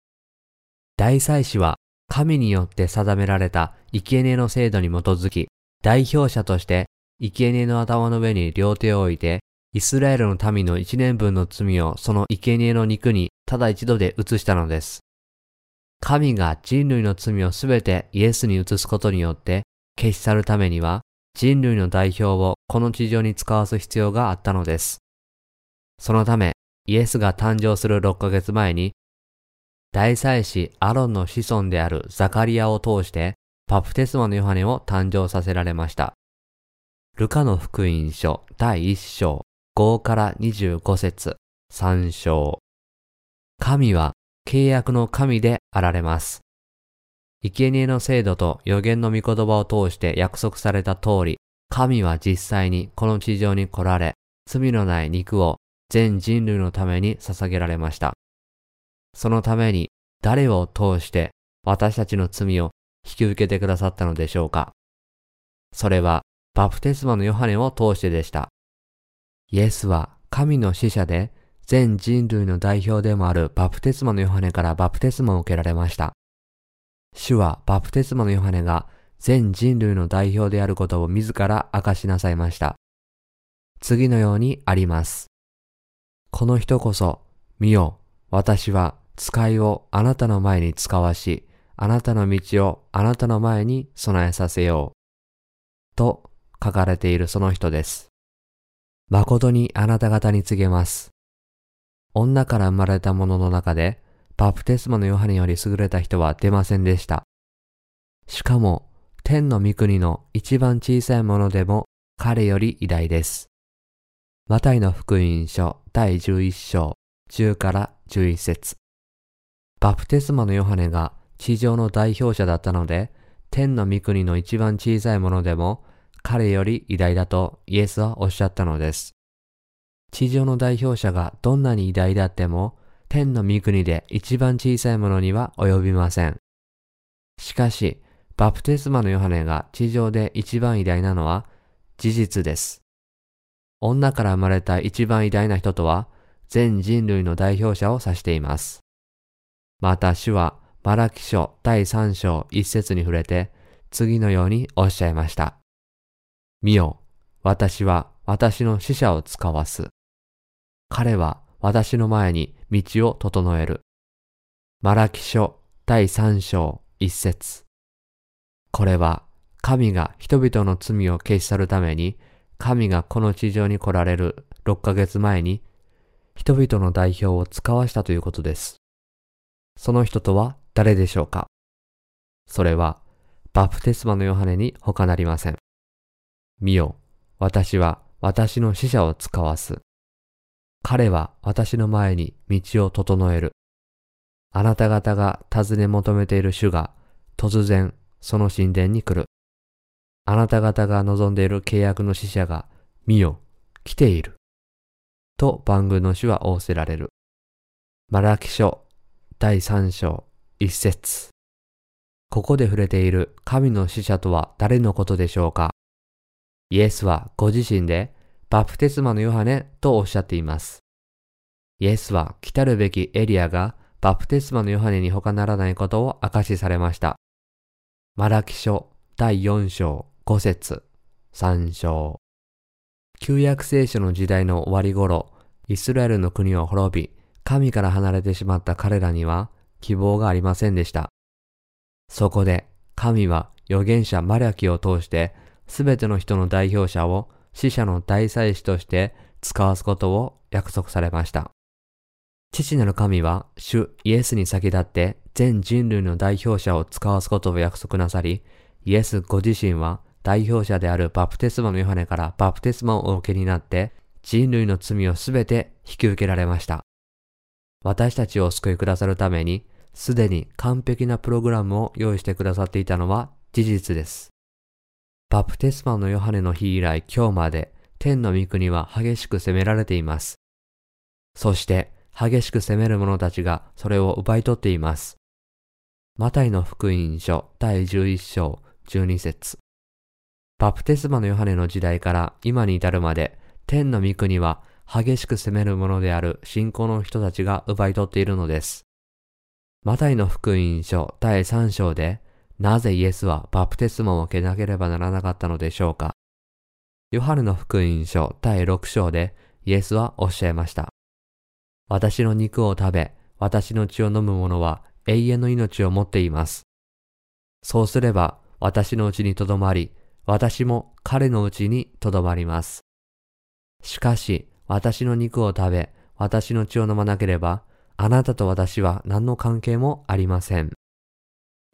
大祭司は神によって定められた生贄の制度に基づき、代表者として生贄の頭の上に両手を置いて、イスラエルの民の一年分の罪をその生贄の肉にただ一度で移したのです。神が人類の罪をすべてイエスに移すことによって消し去るためには、人類の代表をこの地上に使わす必要があったのです。そのため、イエスが誕生する6ヶ月前に大祭司アロンの子孫であるザカリアを通してパプテスマのヨハネを誕生させられました。ルカの福音書第1章5から25節3章神は契約の神であられます。生贄の制度と予言の御言葉を通して約束された通り、神は実際にこの地上に来られ、罪のない肉を全人類のために捧げられました。そのために誰を通して私たちの罪を引き受けてくださったのでしょうかそれはバプテスマのヨハネを通してでした。イエスは神の使者で全人類の代表でもあるバプテスマのヨハネからバプテスマを受けられました。主はバプテスマのヨハネが全人類の代表であることを自ら明かしなさいました。次のようにあります。この人こそ、見よ、私は使いをあなたの前に使わし、あなたの道をあなたの前に備えさせよう。と書かれているその人です。誠にあなた方に告げます。女から生まれた者の中で、バプテスマのヨハネより優れた人は出ませんでした。しかも、天の御国の一番小さいものでも彼より偉大です。マタイの福音書第11章10から11節バプテスマのヨハネが地上の代表者だったので、天の御国の一番小さいものでも彼より偉大だとイエスはおっしゃったのです。地上の代表者がどんなに偉大であっても、天の御国で一番小さいものには及びません。しかし、バプテスマのヨハネが地上で一番偉大なのは事実です。女から生まれた一番偉大な人とは、全人類の代表者を指しています。また主は、マラキ書第3章一節に触れて、次のようにおっしゃいました。見よ、私は私の死者を使わす。彼は私の前に道を整える。マラキ書第3章一節これは神が人々の罪を消し去るために神がこの地上に来られる6ヶ月前に人々の代表を使わしたということです。その人とは誰でしょうか？それはバプテスマのヨハネに他なりません。見よ、私は私の死者を使わす。彼は私の前に道を整える。あなた方が尋ね求めている主が突然その神殿に来る。あなた方が望んでいる契約の使者が、見よ、来ている。と番組の主は仰せられる。マラキ書第3章一節ここで触れている神の使者とは誰のことでしょうか？イエスはご自身でバプテスマのヨハネとおっしゃっています。イエスは来たるべきエリアがバプテスマのヨハネに他ならないことを明かしされました。マラキ書第4章5節3章旧約聖書の時代の終わり頃、イスラエルの国を滅び、神から離れてしまった彼らには希望がありませんでした。そこで神は預言者マラキを通してすべての人の代表者を死者の大祭司として使わすことを約束されました。父なる神は主イエスに先立って全人類の代表者を使わすことを約束なさり、イエスご自身は代表者であるバプテスマのヨハネからバプテスマをお受けになって人類の罪をすべて引き受けられました。私たちを救いくださるために、すでに完璧なプログラムを用意してくださっていたのは事実です。バプテスマのヨハネの日以来今日まで天の御国は激しく責められています。そして激しく責める者たちがそれを奪い取っています。マタイの福音書第11章12節バプテスマのヨハネの時代から今に至るまで天の御国は激しく責める者である信仰の人たちが奪い取っているのです。マタイの福音書第3章でなぜイエスはバプテスマを受けなければならなかったのでしょうか？ヨハネの福音書第6章でイエスはおっしゃいました。私の肉を食べ、私の血を飲む者は永遠の命を持っています。そうすれば私のうちにとどまり、私も彼のうちにとどまります。しかし、私の肉を食べ、私の血を飲まなければ、あなたと私は何の関係もありません。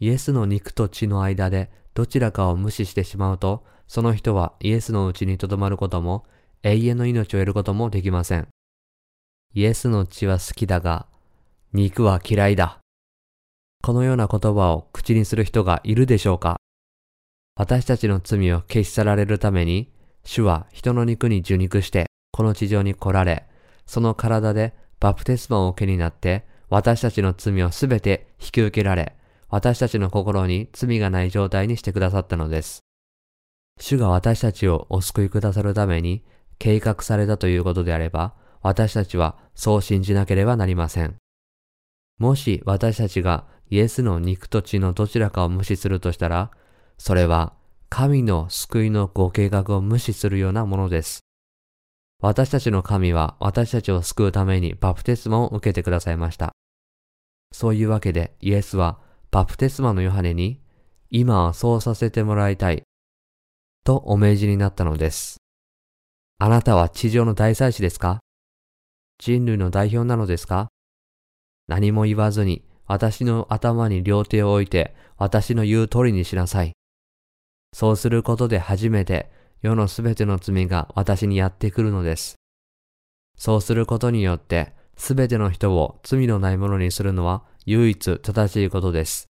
イエスの肉と血の間でどちらかを無視してしまうと、その人はイエスのうちにとどまることも、永遠の命を得ることもできません。イエスの血は好きだが、肉は嫌いだ。このような言葉を口にする人がいるでしょうか私たちの罪を消し去られるために、主は人の肉に受肉して、この地上に来られ、その体でバプテスマを受けになって、私たちの罪をすべて引き受けられ、私たちの心に罪がない状態にしてくださったのです。主が私たちをお救いくださるために計画されたということであれば、私たちはそう信じなければなりません。もし私たちがイエスの肉と血のどちらかを無視するとしたら、それは神の救いのご計画を無視するようなものです。私たちの神は私たちを救うためにバプテスマを受けてくださいました。そういうわけでイエスはバプテスマのヨハネに今はそうさせてもらいたいとお命じになったのです。あなたは地上の大祭司ですか？人類の代表なのですか？何も言わずに私の頭に両手を置いて私の言う通りにしなさい。そうすることで初めて世のすべての罪が私にやってくるのです。そうすることによってすべての人を罪のないものにするのは唯一正しいことです。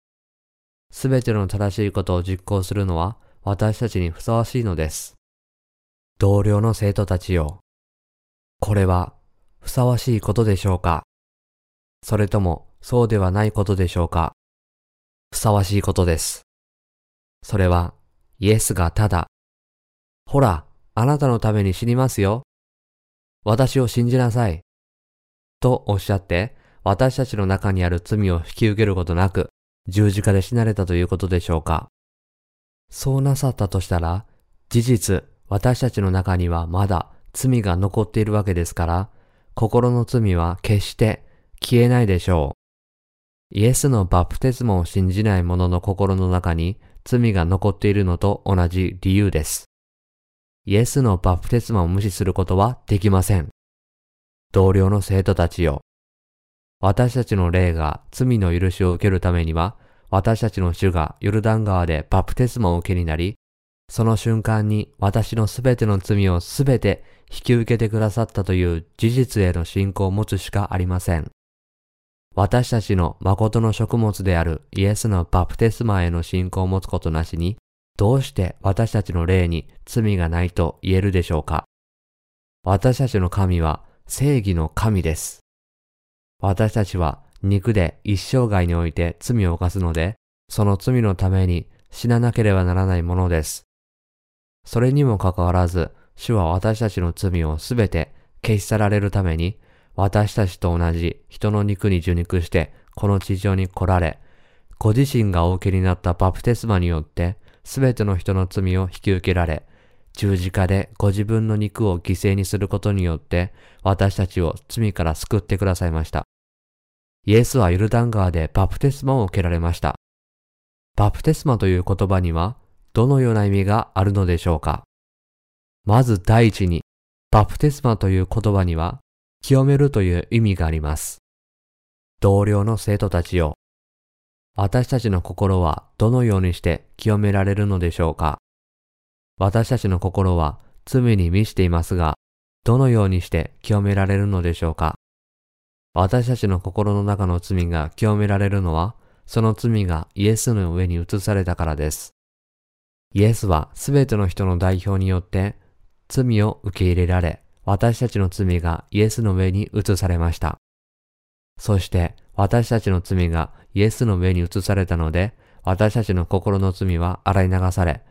すべての正しいことを実行するのは私たちにふさわしいのです。同僚の生徒たちよ。これはふさわしいことでしょうか？それともそうではないことでしょうか？ふさわしいことです。それはイエスがただ、ほら、あなたのために死にますよ。私を信じなさい。とおっしゃって、私たちの中にある罪を引き受けることなく、十字架で死なれたということでしょうか。そうなさったとしたら、事実、私たちの中にはまだ罪が残っているわけですから、心の罪は決して消えないでしょう。イエスのバプテスマを信じない者の心の中に罪が残っているのと同じ理由です。イエスのバプテスマを無視することはできません。同僚の生徒たちよ。私たちの霊が罪の許しを受けるためには、私たちの主がヨルダン川でバプテスマを受けになり、その瞬間に私のすべての罪をすべて引き受けてくださったという事実への信仰を持つしかありません。私たちの誠の食物であるイエスのバプテスマへの信仰を持つことなしに、どうして私たちの霊に罪がないと言えるでしょうか私たちの神は正義の神です。私たちは肉で一生涯において罪を犯すので、その罪のために死ななければならないものです。それにもかかわらず、主は私たちの罪をすべて消し去られるために、私たちと同じ人の肉に受肉してこの地上に来られ、ご自身がお受けになったバプテスマによってすべての人の罪を引き受けられ、十字架でご自分の肉を犠牲にすることによって私たちを罪から救ってくださいました。イエスはユルダン川でバプテスマを受けられました。バプテスマという言葉にはどのような意味があるのでしょうかまず第一に、バプテスマという言葉には清めるという意味があります。同僚の生徒たちよ。私たちの心はどのようにして清められるのでしょうか私たちの心は罪に満ちていますが、どのようにして清められるのでしょうか？私たちの心の中の罪が清められるのは、その罪がイエスの上に移されたからです。イエスはすべての人の代表によって罪を受け入れられ、私たちの罪がイエスの上に移されました。そして私たちの罪がイエスの上に移されたので、私たちの心の罪は洗い流され、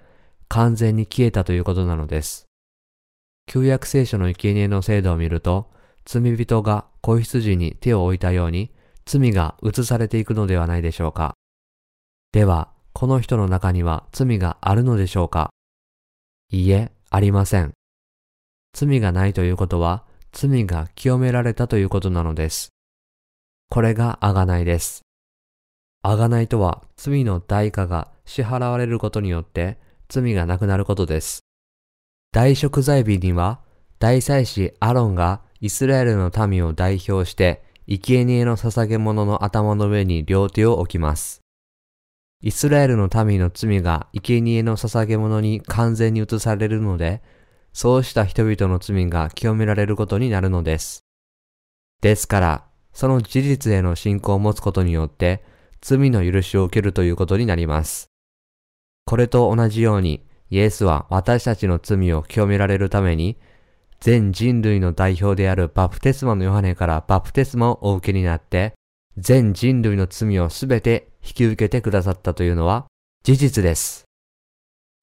完全に消えたということなのです。旧約聖書の生贄の制度を見ると、罪人が子羊に手を置いたように、罪が移されていくのではないでしょうか。では、この人の中には罪があるのでしょうかいいえ、ありません。罪がないということは、罪が清められたということなのです。これが贖いです。贖いとは罪の代価が支払われることによって罪がなくなることです。大食材日には大祭司アロンがイスラエルの民を代表して生贄の捧げ物の頭の上に両手を置きます。イスラエルの民の罪が生贄の捧げ物に完全に移されるので、そうした人々の罪が清められることになるのです。ですから、その事実への信仰を持つことによって、罪の許しを受けるということになります。これと同じように、イエスは私たちの罪を清められるために、全人類の代表であるバプテスマのヨハネからバプテスマをお受けになって、全人類の罪をすべて引き受けてくださったというのは事実です。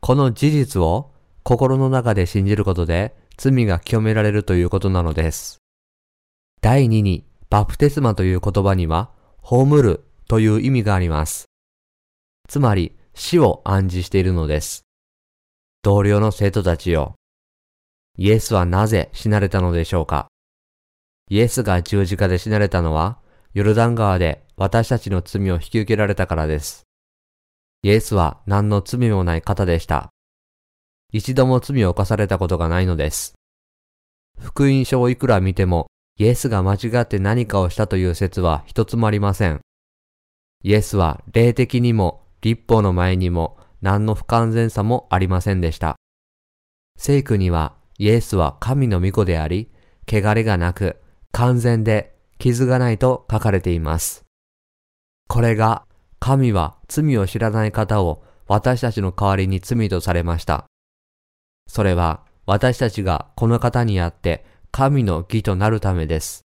この事実を心の中で信じることで罪が清められるということなのです。第2に、バプテスマという言葉には、葬るという意味があります。つまり、死を暗示しているのです。同僚の生徒たちよ。イエスはなぜ死なれたのでしょうか？イエスが十字架で死なれたのは、ヨルダン川で私たちの罪を引き受けられたからです。イエスは何の罪もない方でした。一度も罪を犯されたことがないのです。福音書をいくら見ても、イエスが間違って何かをしたという説は一つもありません。イエスは霊的にも立法の前にも何の不完全さもありませんでした。聖句にはイエスは神の御子であり、汚れがなく完全で傷がないと書かれています。これが神は罪を知らない方を私たちの代わりに罪とされました。それは私たちがこの方にあって神の義となるためです。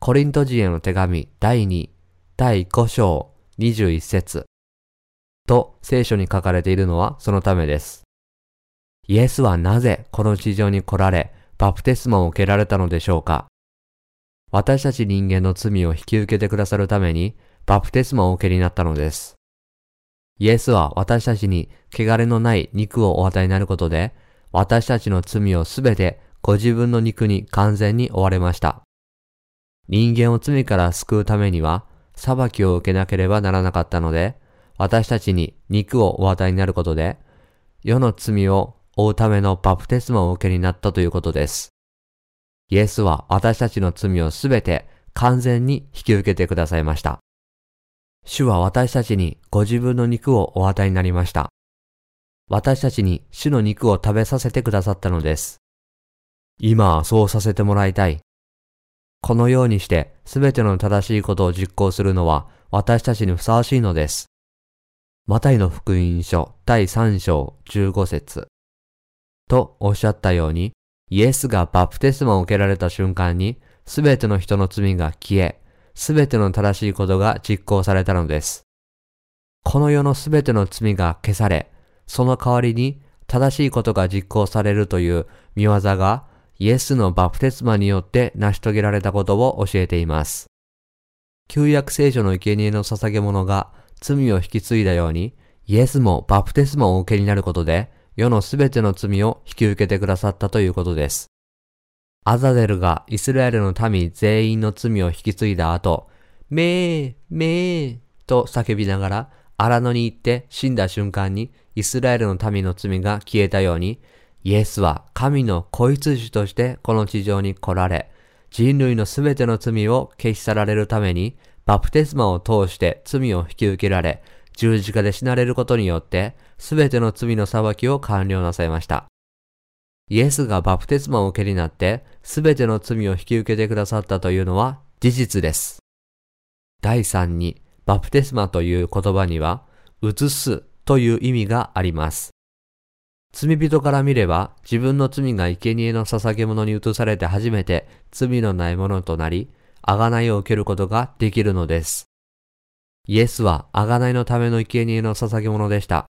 コリント人への手紙第2第5章21節と聖書に書かれているのはそのためです。イエスはなぜこの地上に来られ、バプテスマを受けられたのでしょうか？私たち人間の罪を引き受けてくださるために、バプテスマを受けになったのです。イエスは私たちに汚れのない肉をお与えになることで、私たちの罪をすべてご自分の肉に完全に追われました。人間を罪から救うためには、裁きを受けなければならなかったので、私たちに肉をお与えになることで、世の罪を負うためのバプテスマを受けになったということです。イエスは私たちの罪をすべて完全に引き受けてくださいました。主は私たちにご自分の肉をお与えになりました。私たちに主の肉を食べさせてくださったのです。今はそうさせてもらいたい。このようにしてすべての正しいことを実行するのは私たちにふさわしいのです。マタイの福音書第3章15節とおっしゃったように、イエスがバプテスマを受けられた瞬間に、すべての人の罪が消え、すべての正しいことが実行されたのです。この世のすべての罪が消され、その代わりに正しいことが実行されるという見業がイエスのバプテスマによって成し遂げられたことを教えています。旧約聖書の生贄の捧げ物が罪を引き継いだように、イエスもバプテスマをお受けになることで、世のすべての罪を引き受けてくださったということです。アザデルがイスラエルの民全員の罪を引き継いだ後、めー、めーと叫びながら荒野に行って死んだ瞬間にイスラエルの民の罪が消えたように、イエスは神の子羊としてこの地上に来られ、人類のすべての罪を消し去られるために、バプテスマを通して罪を引き受けられ、十字架で死なれることによって、すべての罪の裁きを完了なさいました。イエスがバプテスマを受けになって、すべての罪を引き受けてくださったというのは事実です。第3に、バプテスマという言葉には、移すという意味があります。罪人から見れば自分の罪が生贄の捧げ物に移されて初めて罪のないものとなり、贖いを受けることができるのです。イエスは贖いのための生贄の捧げ物でした。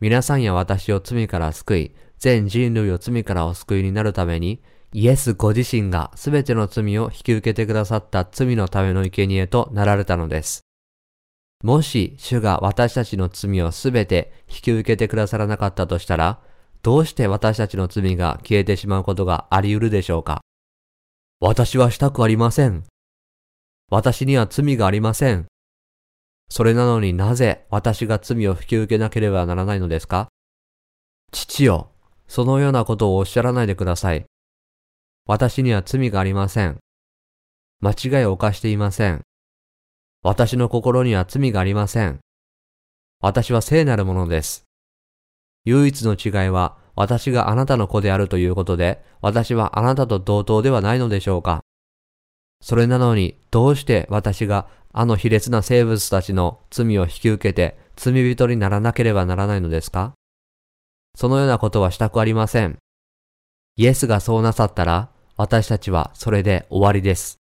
皆さんや私を罪から救い、全人類を罪からお救いになるために、イエスご自身が全ての罪を引き受けてくださった罪のための生贄となられたのです。もし主が私たちの罪をすべて引き受けてくださらなかったとしたら、どうして私たちの罪が消えてしまうことがあり得るでしょうか？私はしたくありません。私には罪がありません。それなのになぜ私が罪を引き受けなければならないのですか？父よ、そのようなことをおっしゃらないでください。私には罪がありません。間違いを犯していません。私の心には罪がありません。私は聖なるものです。唯一の違いは、私があなたの子であるということで、私はあなたと同等ではないのでしょうかそれなのに、どうして私があの卑劣な生物たちの罪を引き受けて罪人にならなければならないのですか？そのようなことはしたくありません。イエスがそうなさったら、私たちはそれで終わりです。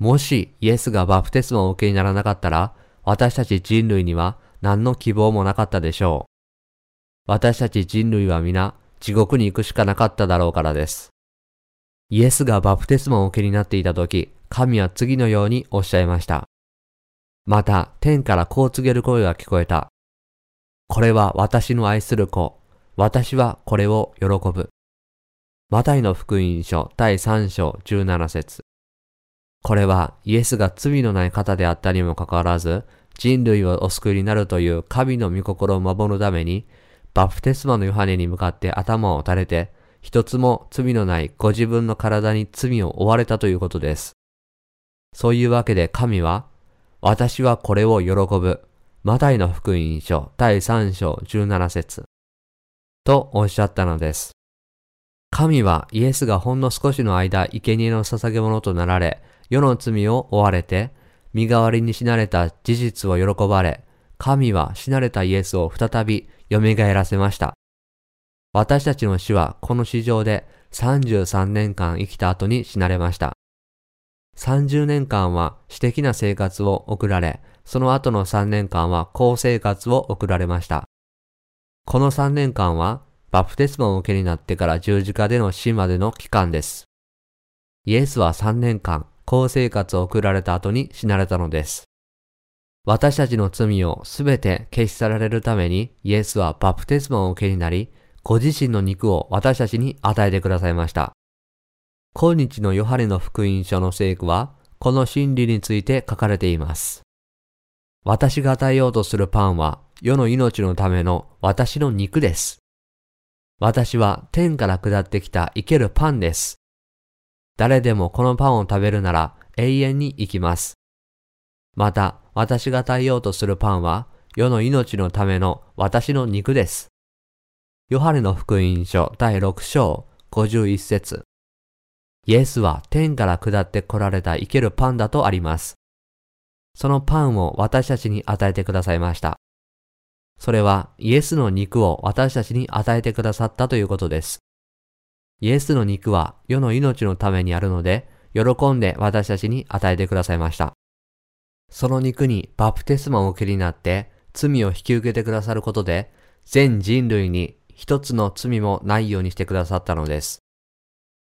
もしイエスがバプテスマを受けにならなかったら、私たち人類には何の希望もなかったでしょう。私たち人類は皆地獄に行くしかなかっただろうからです。イエスがバプテスマを受けになっていた時、神は次のようにおっしゃいました。また、天からこう告げる声が聞こえた。これは私の愛する子。私はこれを喜ぶ。マタイの福音書第3章17節これはイエスが罪のない方であったにもかかわらず、人類をお救いになるという神の御心を守るために、バプテスマのヨハネに向かって頭を垂れて、一つも罪のないご自分の体に罪を負われたということです。そういうわけで神は、私はこれを喜ぶ。マタイの福音書第3章17節とおっしゃったのです。神はイエスがほんの少しの間生贄の捧げ物となられ、世の罪を追われて、身代わりに死なれた事実を喜ばれ、神は死なれたイエスを再び蘇らせました。私たちの死はこの市場で33年間生きた後に死なれました。30年間は私的な生活を送られ、その後の3年間は公生活を送られました。この3年間はバプテスマを受けになってから十字架での死までの期間です。イエスは3年間公生活を送られた後に死なれたのです。私たちの罪をすべて消し去られるためにイエスはバプテスマを受けになり、ご自身の肉を私たちに与えてくださいました。今日のヨハネの福音書の聖句は、この真理について書かれています。私が与えようとするパンは、世の命のための私の肉です。私は天から下ってきた生けるパンです。誰でもこのパンを食べるなら永遠に生きます。また、私が与えようとするパンは、世の命のための私の肉です。ヨハネの福音書第6章51節イエスは天から下って来られた生けるパンだとあります。そのパンを私たちに与えてくださいました。それはイエスの肉を私たちに与えてくださったということです。イエスの肉は世の命のためにあるので、喜んで私たちに与えてくださいました。その肉にバプテスマを受けになって罪を引き受けてくださることで、全人類に一つの罪もないようにしてくださったのです。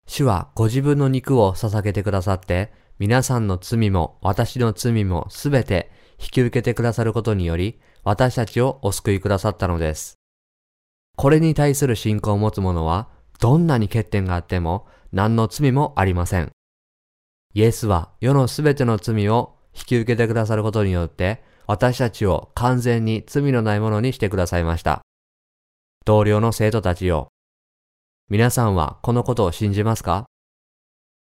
主はご自分の肉を捧げてくださって、皆さんの罪も私の罪もすべて引き受けてくださることにより、私たちをお救いくださったのです。これに対する信仰を持つ者は、どんなに欠点があっても何の罪もありません。イエスは世のすべての罪を引き受けてくださることによって、私たちを完全に罪のないものにしてくださいました。同僚の生徒たちよ。皆さんはこのことを信じますか？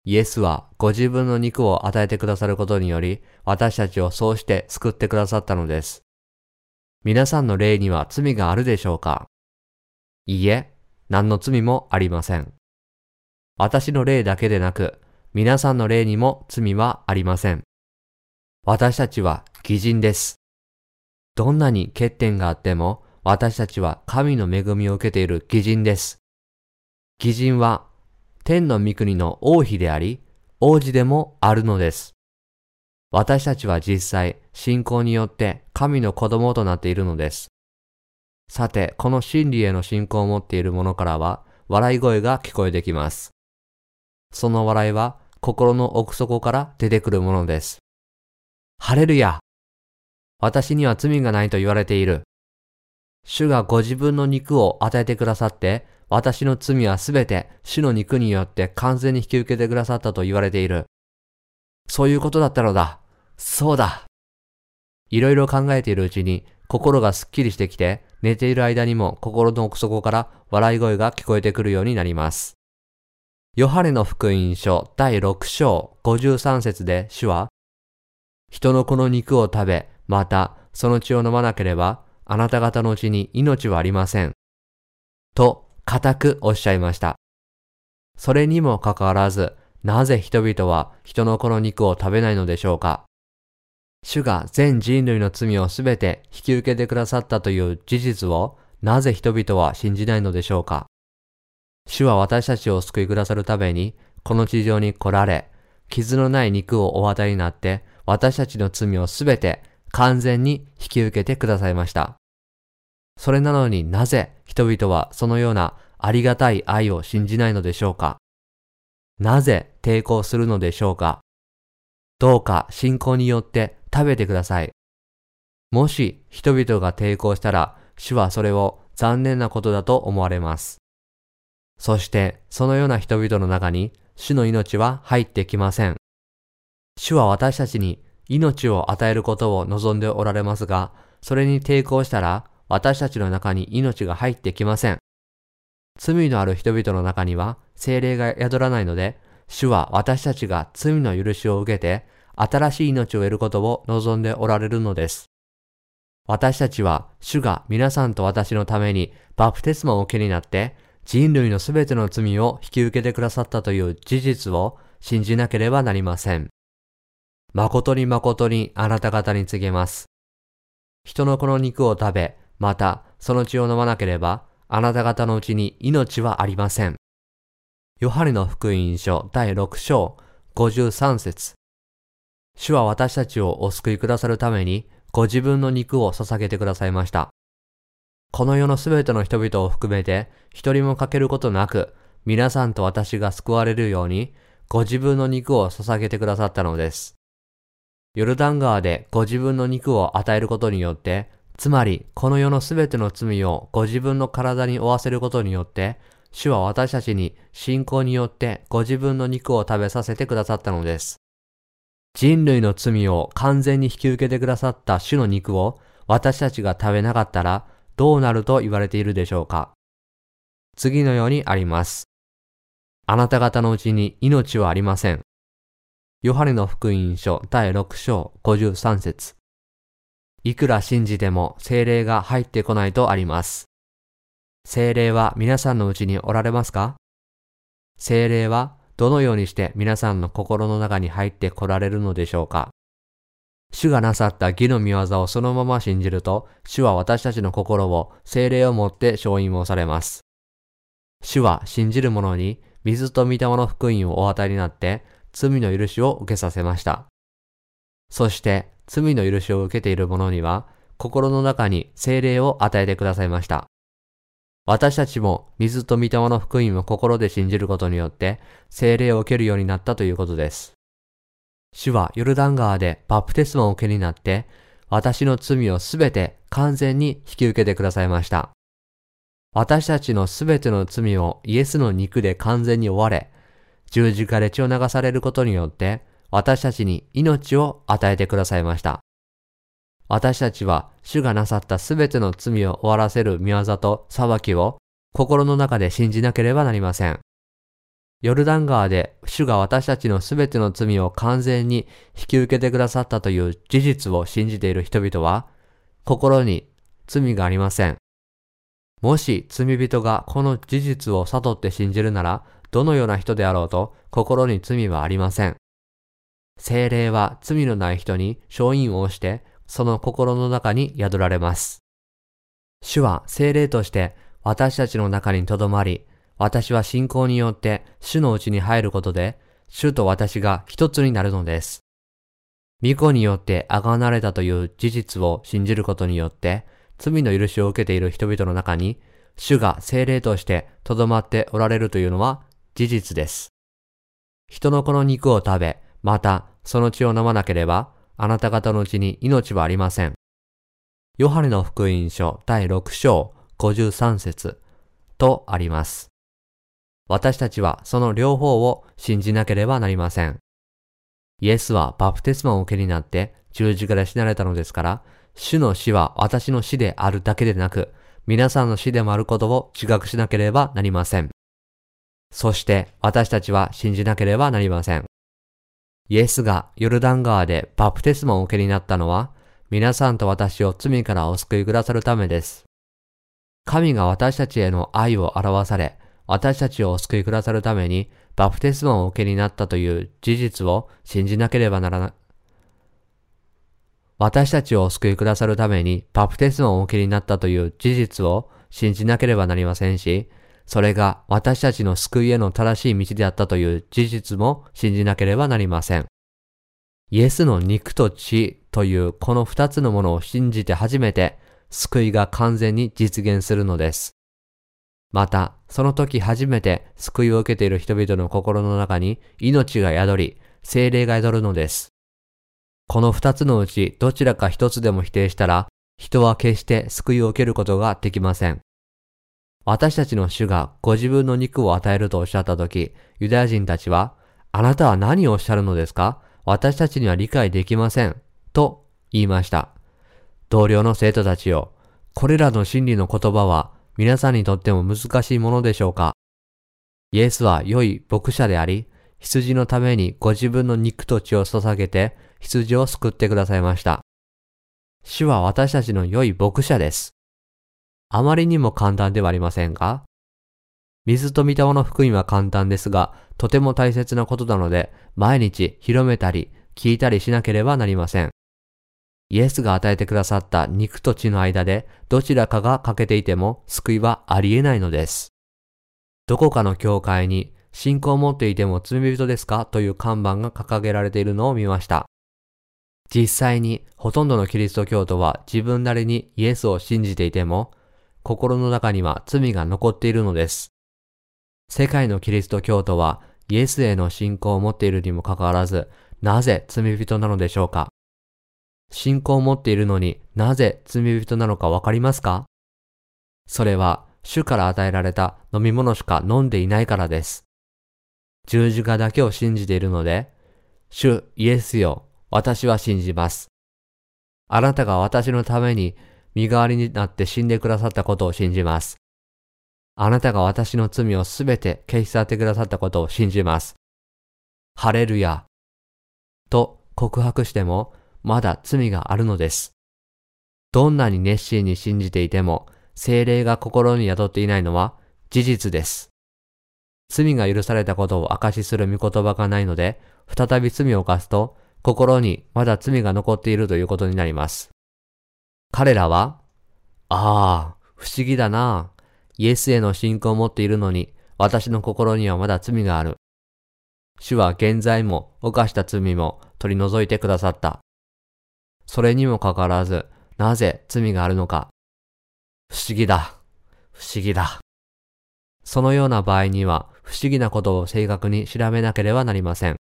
イエスはご自分の肉を与えてくださることにより、私たちをそうして救ってくださったのです。皆さんの霊には罪があるでしょうか？いいえ、何の罪もありません。私の霊だけでなく、皆さんの霊にも罪はありません。私たちは偽人です。どんなに欠点があっても、私たちは神の恵みを受けている偽人です。偽人は天の御国の王妃であり、王子でもあるのです。私たちは実際、信仰によって神の子供となっているのです。さて、この真理への信仰を持っている者からは、笑い声が聞こえてきます。その笑いは、心の奥底から出てくるものです。ハレルヤ私には罪がないと言われている。主がご自分の肉を与えてくださって、私の罪はすべて主の肉によって完全に引き受けてくださったと言われている。そういうことだったのだ。そうだ。いろいろ考えているうちに心がすっきりしてきて、寝ている間にも心の奥底から笑い声が聞こえてくるようになります。ヨハネの福音書第6章53節で主は、人の子の肉を食べ、またその血を飲まなければ、あなた方のうちに命はありません。と、固くおっしゃいました。それにもかかわらず、なぜ人々は人の子の肉を食べないのでしょうか主が全人類の罪をすべて引き受けてくださったという事実をなぜ人々は信じないのでしょうか主は私たちを救いくださるためにこの地上に来られ、傷のない肉をお与えになって私たちの罪をすべて完全に引き受けてくださいました。それなのになぜ人々はそのようなありがたい愛を信じないのでしょうか？なぜ抵抗するのでしょうか？どうか信仰によって食べてください。もし人々が抵抗したら、主はそれを残念なことだと思われます。そしてそのような人々の中に主の命は入ってきません。主は私たちに命を与えることを望んでおられますが、それに抵抗したら私たちの中に命が入ってきません。罪のある人々の中には精霊が宿らないので、主は私たちが罪の許しを受けて新しい命を得ることを望んでおられるのです。私たちは主が皆さんと私のためにバプテスマを受けになって人類のすべての罪を引き受けてくださったという事実を信じなければなりません。誠に誠にあなた方に告げます。人の子の肉を食べ、またその血を飲まなければ、あなた方のうちに命はありません。ヨハネの福音書第6章53節主は私たちをお救いくださるために、ご自分の肉を捧げてくださいました。この世のすべての人々を含めて、一人も欠けることなく、皆さんと私が救われるように、ご自分の肉を捧げてくださったのです。ヨルダン川でご自分の肉を与えることによって、つまりこの世のすべての罪をご自分の体に負わせることによって、主は私たちに信仰によってご自分の肉を食べさせてくださったのです。人類の罪を完全に引き受けてくださった主の肉を私たちが食べなかったらどうなると言われているでしょうか次のようにあります。あなた方のうちに命はありません。ヨハネの福音書第6章53節いくら信じても精霊が入ってこないとあります。精霊は皆さんのうちにおられますか？精霊はどのようにして皆さんの心の中に入って来られるのでしょうか？主がなさった義の見業をそのまま信じると、主は私たちの心を精霊をもって承認をされます。主は信じる者に水と御霊の福音をお与えになって、罪の許しを受けさせました。そして罪の許しを受けている者には、心の中に精霊を与えてくださいました。私たちも水と御霊の福音を心で信じることによって精霊を受けるようになったということです。主はヨルダン川でバプテスマを受けになって私の罪をすべて完全に引き受けてくださいました。私たちのすべての罪をイエスの肉で完全に追われ、十字架で血を流されることによって私たちに命を与えてくださいました。私たちは主がなさったすべての罪を終わらせる見業と裁きを心の中で信じなければなりません。ヨルダン川で主が私たちのすべての罪を完全に引き受けてくださったという事実を信じている人々は心に罪がありません。もし罪人がこの事実を悟って信じるならどのような人であろうと心に罪はありません。精霊は罪のない人に勝因をしてその心の中に宿られます。主は精霊として私たちの中に留まり、私は信仰によって主のうちに入ることで、主と私が一つになるのです。御子によって贖がれたという事実を信じることによって、罪の許しを受けている人々の中に、主が精霊として留まっておられるというのは事実です。人の子の肉を食べ、またその血を飲まなければ、あなた方のうちに命はありません。ヨハネの福音書第6章53節とあります。私たちはその両方を信じなければなりません。イエスはバプテスマを受けになって十字架で死なれたのですから、主の死は私の死であるだけでなく、皆さんの死でもあることを自覚しなければなりません。そして私たちは信じなければなりません。イエスがヨルダン川でバプテスマを受けになったのは、皆さんと私を罪からお救いくださるためです。神が私たちへの愛を表され、私たちをお救いくださるために、バプテスマをお受けになったという事実を信じなければならな。私たちをお救いくださるために、バプテスマをお受けになったという事実を信じなければなりませんし、それが私たちの救いへの正しい道であったという事実も信じなければなりません。イエスの肉と血というこの二つのものを信じて初めて救いが完全に実現するのです。また、その時初めて救いを受けている人々の心の中に命が宿り、精霊が宿るのです。この二つのうちどちらか一つでも否定したら、人は決して救いを受けることができません。私たちの主がご自分の肉を与えるとおっしゃったとき、ユダヤ人たちは、あなたは何をおっしゃるのですか？私たちには理解できません。と言いました。同僚の生徒たちよ、これらの真理の言葉は皆さんにとっても難しいものでしょうか？イエスは良い牧者であり、羊のためにご自分の肉と血を捧げて羊を救ってくださいました。主は私たちの良い牧者です。あまりにも簡単ではありませんか水と御霊の福音は簡単ですが、とても大切なことなので、毎日広めたり、聞いたりしなければなりません。イエスが与えてくださった肉と血の間で、どちらかが欠けていても救いはありえないのです。どこかの教会に、信仰を持っていても罪人ですか？という看板が掲げられているのを見ました。実際に、ほとんどのキリスト教徒は自分なりにイエスを信じていても、心の中には罪が残っているのです。世界のキリスト教徒はイエスへの信仰を持っているにもかかわらず、なぜ罪人なのでしょうか？信仰を持っているのになぜ罪人なのかわかりますか？それは主から与えられた飲み物しか飲んでいないからです。十字架だけを信じているので、主イエスよ、私は信じます。あなたが私のために身代わりになって死んでくださったことを信じます。あなたが私の罪をすべて消し去ってくださったことを信じます。ハレルヤ。と告白しても、まだ罪があるのです。どんなに熱心に信じていても、精霊が心に宿っていないのは事実です。罪が許されたことを証しする御言葉がないので、再び罪を犯すと、心にまだ罪が残っているということになります。彼らは、ああ、不思議だな。イエスへの信仰を持っているのに、私の心にはまだ罪がある。主は現在も犯した罪も取り除いてくださった。それにもかかわらず、なぜ罪があるのか。不思議だ。不思議だ。そのような場合には、不思議なことを正確に調べなければなりません。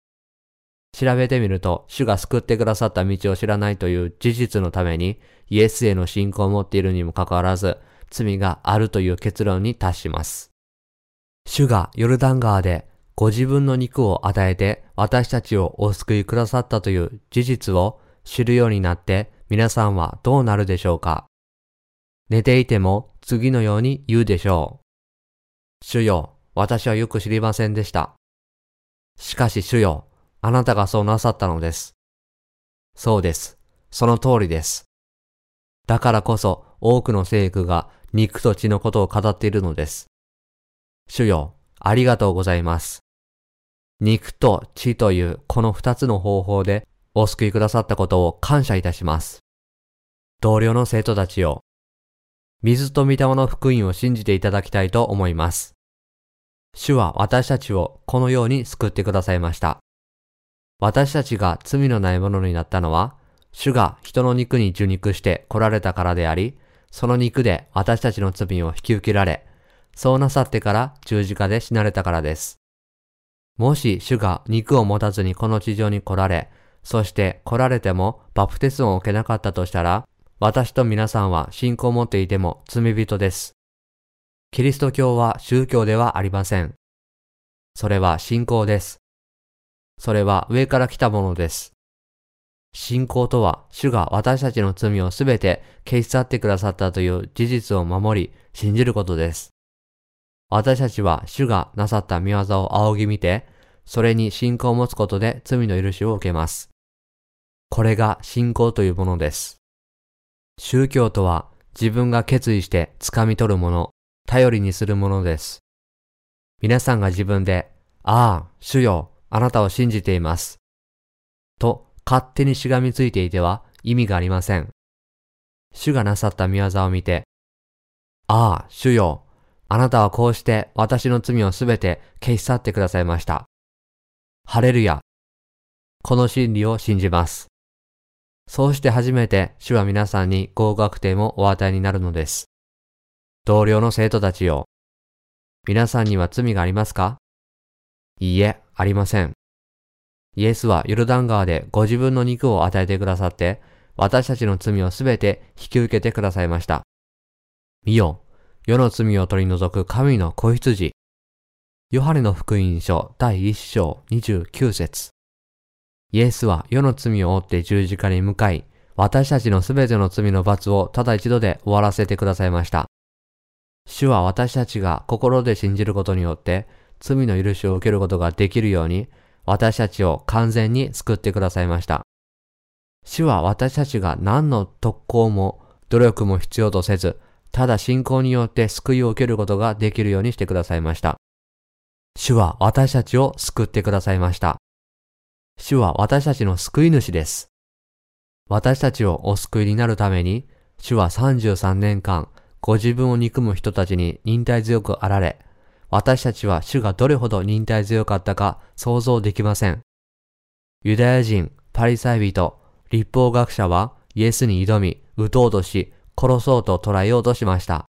調べてみると、主が救ってくださった道を知らないという事実のために、イエスへの信仰を持っているにもかかわらず、罪があるという結論に達します。主がヨルダン川でご自分の肉を与えて私たちをお救いくださったという事実を知るようになって皆さんはどうなるでしょうか？寝ていても次のように言うでしょう。主よ、私はよく知りませんでした。しかし主よ、あなたがそうなさったのです。そうです。その通りです。だからこそ多くの聖句が肉と血のことを語っているのです。主よ、ありがとうございます。肉と血というこの二つの方法でお救いくださったことを感謝いたします。同僚の生徒たちよ、水と御霊の福音を信じていただきたいと思います。主は私たちをこのように救ってくださいました。私たちが罪のないものになったのは、主が人の肉に受肉して来られたからであり、その肉で私たちの罪を引き受けられ、そうなさってから十字架で死なれたからです。もし主が肉を持たずにこの地上に来られ、そして来られてもバプテスを受けなかったとしたら、私と皆さんは信仰を持っていても罪人です。キリスト教は宗教ではありません。それは信仰です。それは上から来たものです。信仰とは、主が私たちの罪をすべて消し去ってくださったという事実を守り、信じることです。私たちは主がなさった見業を仰ぎ見て、それに信仰を持つことで罪の許しを受けます。これが信仰というものです。宗教とは自分が決意して掴み取るもの、頼りにするものです。皆さんが自分で、ああ、主よ、あなたを信じています。と勝手にしがみついていては意味がありません。主がなさった見業を見て、ああ、主よ、あなたはこうして私の罪をすべて消し去ってくださいました。ハレルヤ。この真理を信じます。そうして初めて主は皆さんに合格点をお与えになるのです。同僚の生徒たちよ。皆さんには罪がありますか？いいえ、ありません。イエスはヨルダン川でご自分の肉を与えてくださって、私たちの罪をすべて引き受けてくださいました。見よ、世の罪を取り除く神の子羊。ヨハネの福音書第1章29節イエスは世の罪を負って十字架に向かい、私たちのすべての罪の罰をただ一度で終わらせてくださいました。主は私たちが心で信じることによって罪の許しを受けることができるように私たちを完全に救ってくださいました。主は私たちが何の特攻も努力も必要とせず、ただ信仰によって救いを受けることができるようにしてくださいました。主は私たちを救ってくださいました。主は私たちの救い主です。私たちをお救いになるために、主は33年間、ご自分を憎む人たちに忍耐強くあられ、私たちは主がどれほど忍耐強かったか想像できません。ユダヤ人、パリサイ人、立法学者はイエスに挑み、撃とうとし、殺そうと捉えようとしました。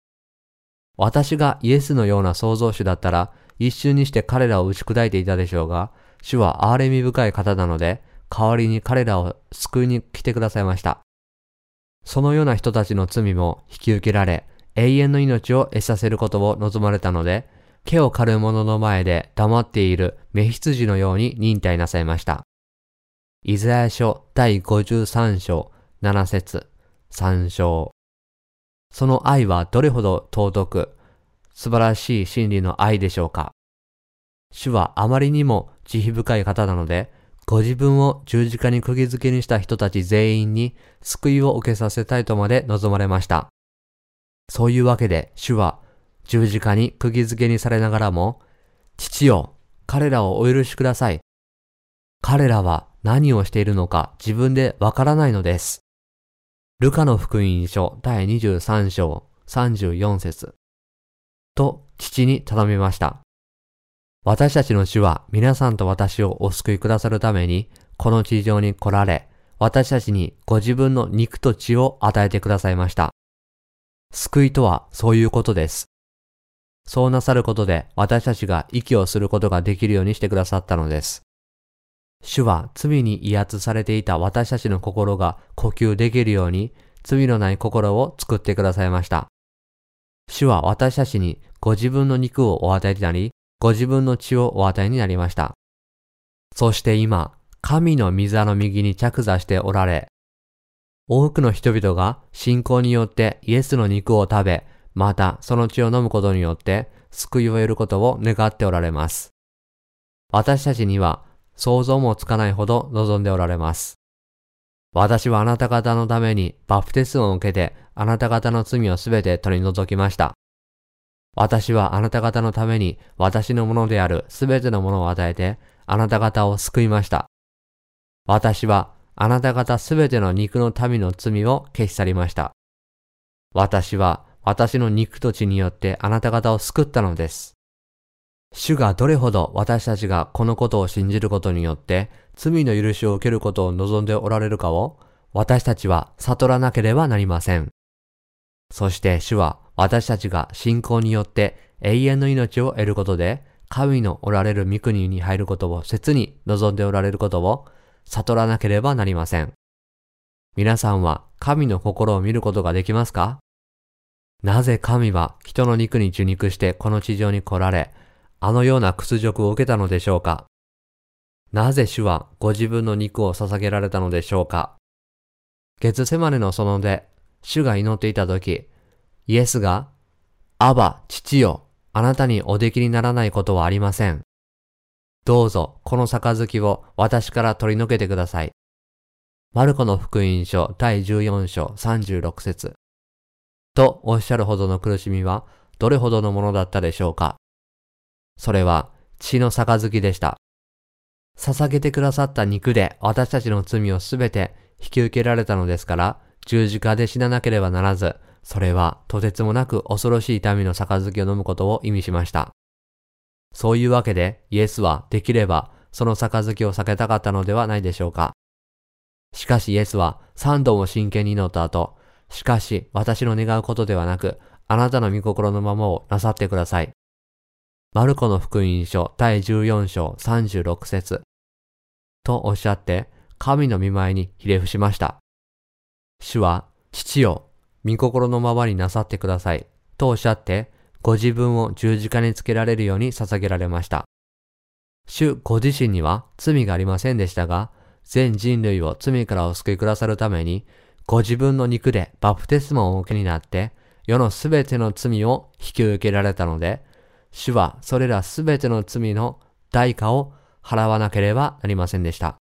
私がイエスのような創造主だったら、一瞬にして彼らを打ち砕いていたでしょうが、主は憐れみ深い方なので、代わりに彼らを救いに来てくださいました。そのような人たちの罪も引き受けられ、永遠の命を得させることを望まれたので、毛を刈る者の前で黙っている目羊のように忍耐なさいました。イザヤ書第53章7節3章その愛はどれほど尊く、素晴らしい真理の愛でしょうか。主はあまりにも慈悲深い方なので、ご自分を十字架に釘付けにした人たち全員に救いを受けさせたいとまで望まれました。そういうわけで主は十字架に釘付けにされながらも、父よ、彼らをお許しください。彼らは何をしているのか自分でわからないのです。ルカの福音書第23章34節と父に頼みました。私たちの主は皆さんと私をお救いくださるためにこの地上に来られ、私たちにご自分の肉と血を与えてくださいました。救いとはそういうことです。そうなさることで私たちが息をすることができるようにしてくださったのです。主は罪に威圧されていた私たちの心が呼吸できるように罪のない心を作ってくださいました。主は私たちにご自分の肉をお与えになり、ご自分の血をお与えになりました。そして今、神の御座の右に着座しておられ、多くの人々が信仰によってイエスの肉を食べ、またその血を飲むことによって救いを得ることを願っておられます。私たちには想像もつかないほど望んでおられます。私はあなた方のためにバプテスを受けてあなた方の罪をすべて取り除きました。私はあなた方のために私のものであるすべてのものを与えてあなた方を救いました。私はあなた方すべての肉の民の罪を消し去りました。私は私の肉と血によってあなた方を救ったのです。主がどれほど私たちがこのことを信じることによって罪の許しを受けることを望んでおられるかを私たちは悟らなければなりません。そして主は私たちが信仰によって永遠の命を得ることで神のおられる御国に入ることを切に望んでおられることを悟らなければなりません。皆さんは神の心を見ることができますか？なぜ神は人の肉に受肉してこの地上に来られ、あのような屈辱を受けたのでしょうか？なぜ主はご自分の肉を捧げられたのでしょうか？月セマネの園で主が祈っていた時、イエスが、アバ、父よ、あなたにおできにならないことはありません。どうぞこの杯を私から取り除けてください。マルコの福音書第14章36節とおっしゃるほどの苦しみはどれほどのものだったでしょうか？それは血の杯でした。捧げてくださった肉で私たちの罪をすべて引き受けられたのですから、十字架で死ななければならず、それはとてつもなく恐ろしい民の杯を飲むことを意味しました。そういうわけで、イエスはできればその杯を避けたかったのではないでしょうか。しかしイエスは三度も真剣に祈った後、しかし私の願うことではなく、あなたの御心のままをなさってください。マルコの福音書第14章36節とおっしゃって、神の見前にひれ伏しました。主は、父よ、御心のままになさってください、とおっしゃって、ご自分を十字架につけられるように捧げられました。主ご自身には罪がありませんでしたが、全人類を罪からお救いくださるために、ご自分の肉でバプテスマをお受けになって、世のすべての罪を引き受けられたので、主はそれらすべての罪の代価を払わなければなりませんでした。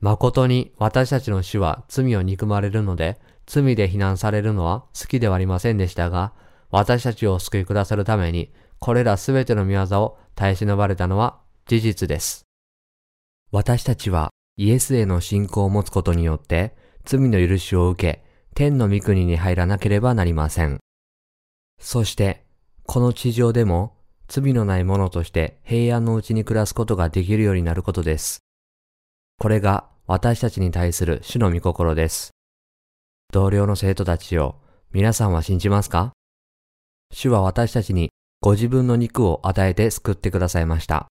誠に私たちの主は罪を憎まれるので、罪で非難されるのは好きではありませんでしたが、私たちを救いくださるために、これらすべての見業を耐え忍ばれたのは事実です。私たちはイエスへの信仰を持つことによって、罪の許しを受け、天の御国に入らなければなりません。そして、この地上でも罪のない者として平安のうちに暮らすことができるようになることです。これが私たちに対する主の御心です。同僚の生徒たちを皆さんは信じますか？主は私たちにご自分の肉を与えて救ってくださいました。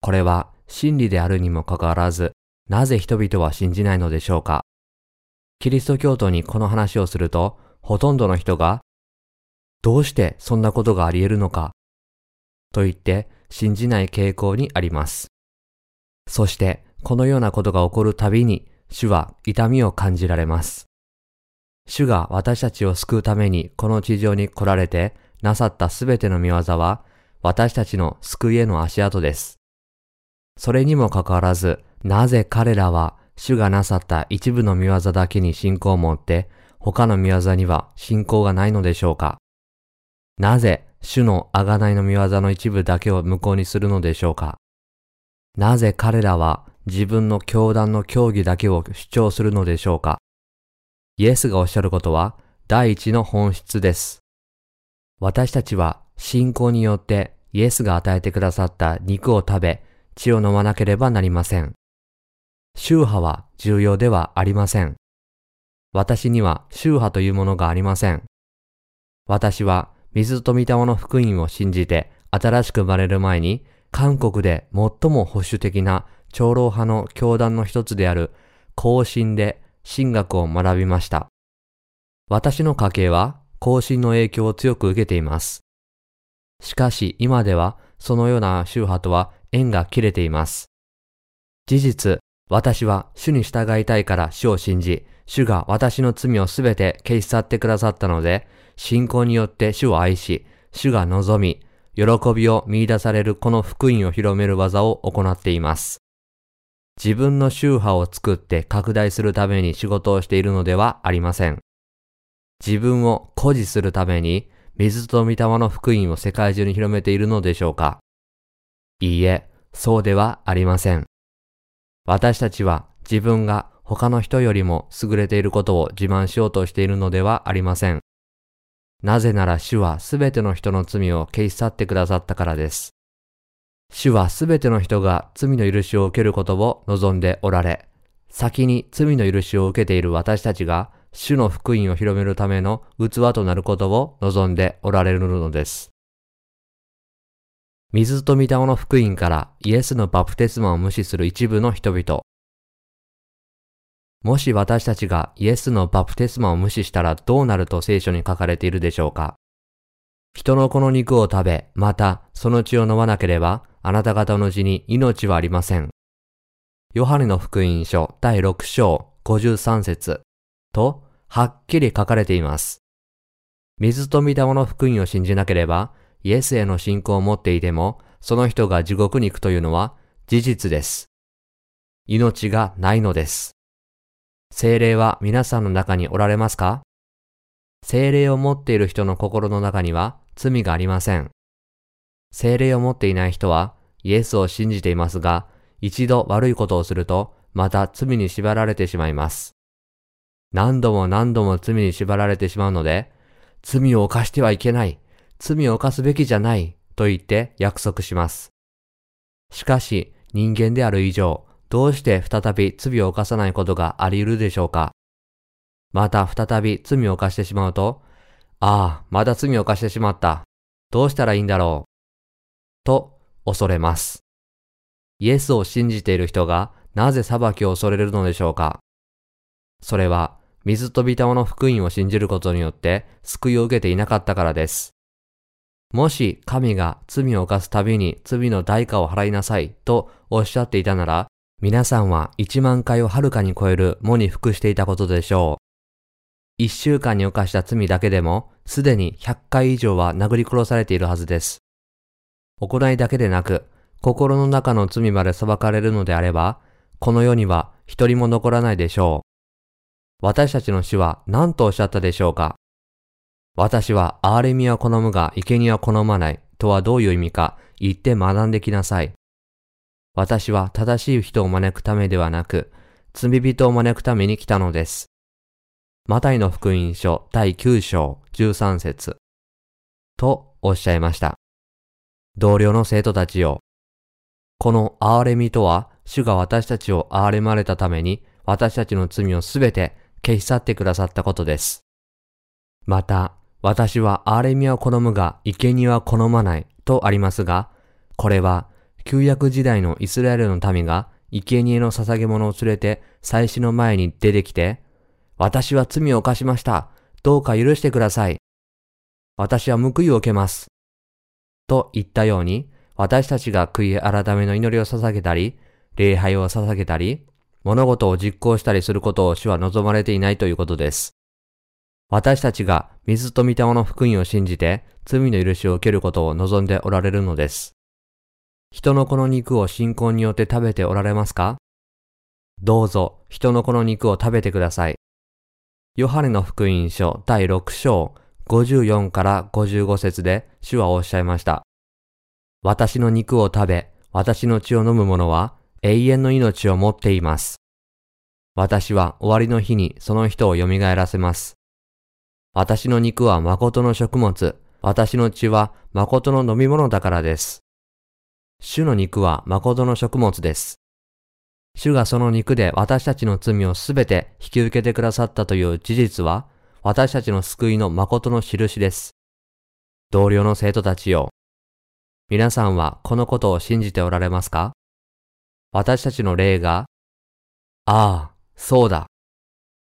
これは真理であるにもかかわらず、なぜ人々は信じないのでしょうか？キリスト教徒にこの話をすると、ほとんどの人が、どうしてそんなことがあり得るのか、と言って信じない傾向にあります。そして、このようなことが起こるたびに、主は痛みを感じられます。主が私たちを救うためにこの地上に来られてなさったすべての見業は、私たちの救いへの足跡です。それにもかかわらず、なぜ彼らは主がなさった一部の見業だけに信仰を持って、他の見業には信仰がないのでしょうかなぜ主の贖いの見業の一部だけを無効にするのでしょうかなぜ彼らは自分の教団の教義だけを主張するのでしょうかイエスがおっしゃることは第一の本質です。私たちは信仰によってイエスが与えてくださった肉を食べ、血を飲まなければなりません。宗派は重要ではありません。私には宗派というものがありません。私は水と御霊の福音を信じて新しく生まれる前に韓国で最も保守的な長老派の教団の一つである後進で神学を学びました。私の家系は後進の影響を強く受けています。しかし今ではそのような宗派とは縁が切れています。事実、私は主に従いたいから主を信じ、主が私の罪をすべて消し去ってくださったので、信仰によって主を愛し、主が望み、喜びを見出されるこの福音を広める技を行っています。自分の宗派を作って拡大するために仕事をしているのではありません。自分を誇示するために水と御霊の福音を世界中に広めているのでしょうかいいえ、そうではありません。私たちは自分が他の人よりも優れていることを自慢しようとしているのではありません。なぜなら主はすべての人の罪を消し去ってくださったからです。主はすべての人が罪の許しを受けることを望んでおられ、先に罪の許しを受けている私たちが主の福音を広めるための器となることを望んでおられるのです。水と御霊の福音からイエスのバプテスマを無視する一部の人々。もし私たちがイエスのバプテスマを無視したらどうなると聖書に書かれているでしょうか人の子の肉を食べ、またその血を飲まなければ、あなた方の血に命はありません。ヨハネの福音書第6章53節と、はっきり書かれています。水と御霊の福音を信じなければ、イエスへの信仰を持っていても、その人が地獄に行くというのは事実です。命がないのです。精霊は皆さんの中におられますか？精霊を持っている人の心の中には罪がありません。精霊を持っていない人はイエスを信じていますが、一度悪いことをするとまた罪に縛られてしまいます。何度も何度も罪に縛られてしまうので、罪を犯してはいけない。罪を犯すべきじゃないと言って約束します。しかし人間である以上、どうして再び罪を犯さないことがあり得るでしょうか？また再び罪を犯してしまうと、ああ、まだ罪を犯してしまった。どうしたらいいんだろう？と恐れます。イエスを信じている人がなぜ裁きを恐れるのでしょうか？それは水とビタマの福音を信じることによって救いを受けていなかったからです。もし神が罪を犯すたびに罪の代価を払いなさいとおっしゃっていたなら、皆さんは1万回をはるかに超える喪に服していたことでしょう。1週間に犯した罪だけでも、すでに100回以上は殴り殺されているはずです。行いだけでなく、心の中の罪まで裁かれるのであれば、この世には一人も残らないでしょう。私たちの死は何とおっしゃったでしょうか？私は憐れみは好むが生贄は好まないとはどういう意味か言って学んできなさい。私は正しい人を招くためではなく、罪人を招くために来たのです。マタイの福音書第9章13節とおっしゃいました。同僚の生徒たちよ。この憐れみとは、主が私たちを憐れまれたために、私たちの罪をすべて消し去ってくださったことです。また、私は憐れみは好むが、生贄は好まないとありますが、これは、旧約時代のイスラエルの民が、生贄の捧げ物を連れて、祭司の前に出てきて、私は罪を犯しました。どうか許してください。私は報いを受けます。と言ったように、私たちが悔い改めの祈りを捧げたり、礼拝を捧げたり、物事を実行したりすることを主は望まれていないということです。私たちが水と御霊の福音を信じて罪の許しを受けることを望んでおられるのです。人の子の肉を信仰によって食べておられますか？どうぞ人の子の肉を食べてください。ヨハネの福音書第6章54から55節で主はおっしゃいました。私の肉を食べ、私の血を飲む者は永遠の命を持っています。私は終わりの日にその人を蘇らせます。私の肉は誠の食物、私の血は誠の飲み物だからです。主の肉は誠の食物です。主がその肉で私たちの罪をすべて引き受けてくださったという事実は、私たちの救いの誠の印です。同僚の生徒たちよ。皆さんはこのことを信じておられますか？私たちの霊が、ああ、そうだ。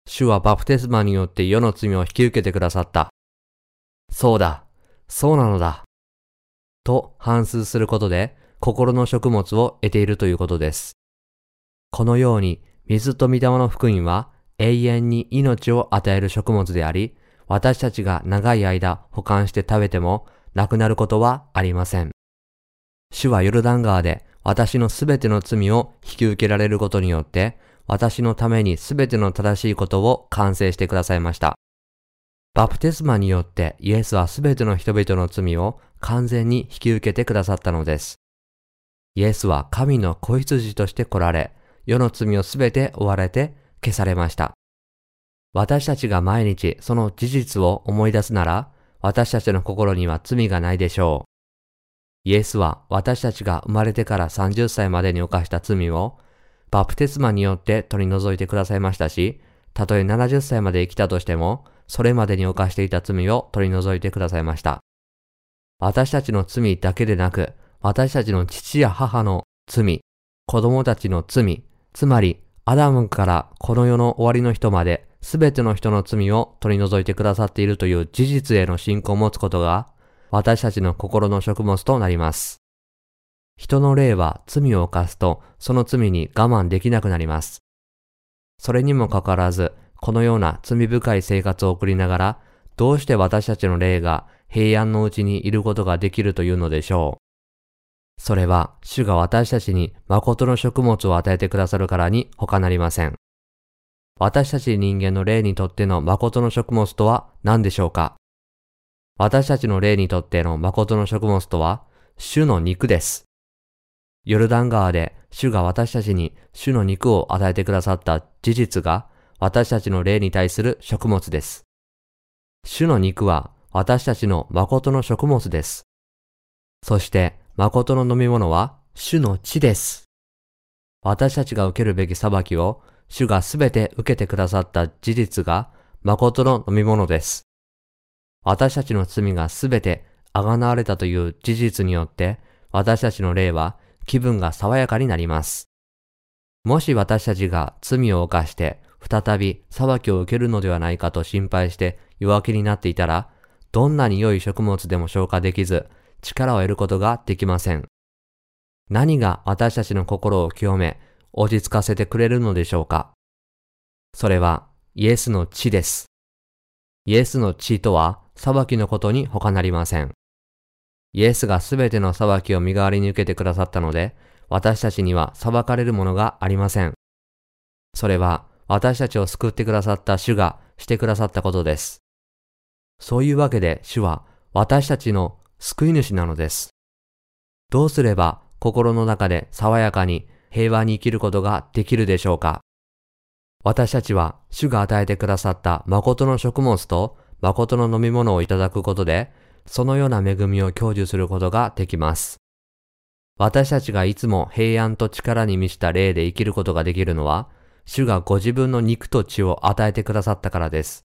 主はバプテスマによって世の罪を引き受けてくださった。そうだ、そうなのだ。と反数することで心の食物を得ているということです。このように水と御霊の福音は永遠に命を与える食物であり、私たちが長い間保管して食べてもなくなることはありません。主はヨルダン川で私のすべての罪を引き受けられることによって、私のためにすべての正しいことを完成してくださいました。バプテスマによってイエスはすべての人々の罪を完全に引き受けてくださったのです。イエスは神の子羊として来られ、世の罪をすべて追われて消されました。私たちが毎日その事実を思い出すなら、私たちの心には罪がないでしょう。イエスは私たちが生まれてから30歳までに犯した罪をバプテスマによって取り除いてくださいましたし、たとえ70歳まで生きたとしても、それまでに犯していた罪を取り除いてくださいました。私たちの罪だけでなく、私たちの父や母の罪、子供たちの罪、つまりアダムからこの世の終わりの人まで、すべての人の罪を取り除いてくださっているという事実への信仰を持つことが、私たちの心の食物となります。人の霊は罪を犯すと、その罪に我慢できなくなります。それにもかかわらず、このような罪深い生活を送りながら、どうして私たちの霊が平安のうちにいることができるというのでしょう。それは、主が私たちに誠の食物を与えてくださるからに他なりません。私たち人間の霊にとっての誠の食物とは何でしょうか私たちの霊にとっての誠の食物とは、主の肉です。ヨルダン川で主が私たちに主の肉を与えてくださった事実が私たちの霊に対する食物です。主の肉は私たちの誠の食物です。そして誠の飲み物は主の血です。私たちが受けるべき裁きを主がすべて受けてくださった事実が誠の飲み物です。私たちの罪がすべてあがなわれたという事実によって、私たちの霊は気分が爽やかになります。もし私たちが罪を犯して再び裁きを受けるのではないかと心配して弱気になっていたら、どんなに良い食物でも消化できず、力を得ることができません。何が私たちの心を清め、落ち着かせてくれるのでしょうかそれはイエスの血です。イエスの血とは裁きのことに他なりません。イエスがすべての裁きを身代わりに受けてくださったので、私たちには裁かれるものがありません。それは私たちを救ってくださった主がしてくださったことです。そういうわけで主は私たちの救い主なのです。どうすれば心の中で爽やかに平和に生きることができるでしょうか私たちは主が与えてくださった誠の食物と誠の飲み物をいただくことで、そのような恵みを享受することができます。私たちがいつも平安と力に満ちた霊で生きることができるのは、主がご自分の肉と血を与えてくださったからです。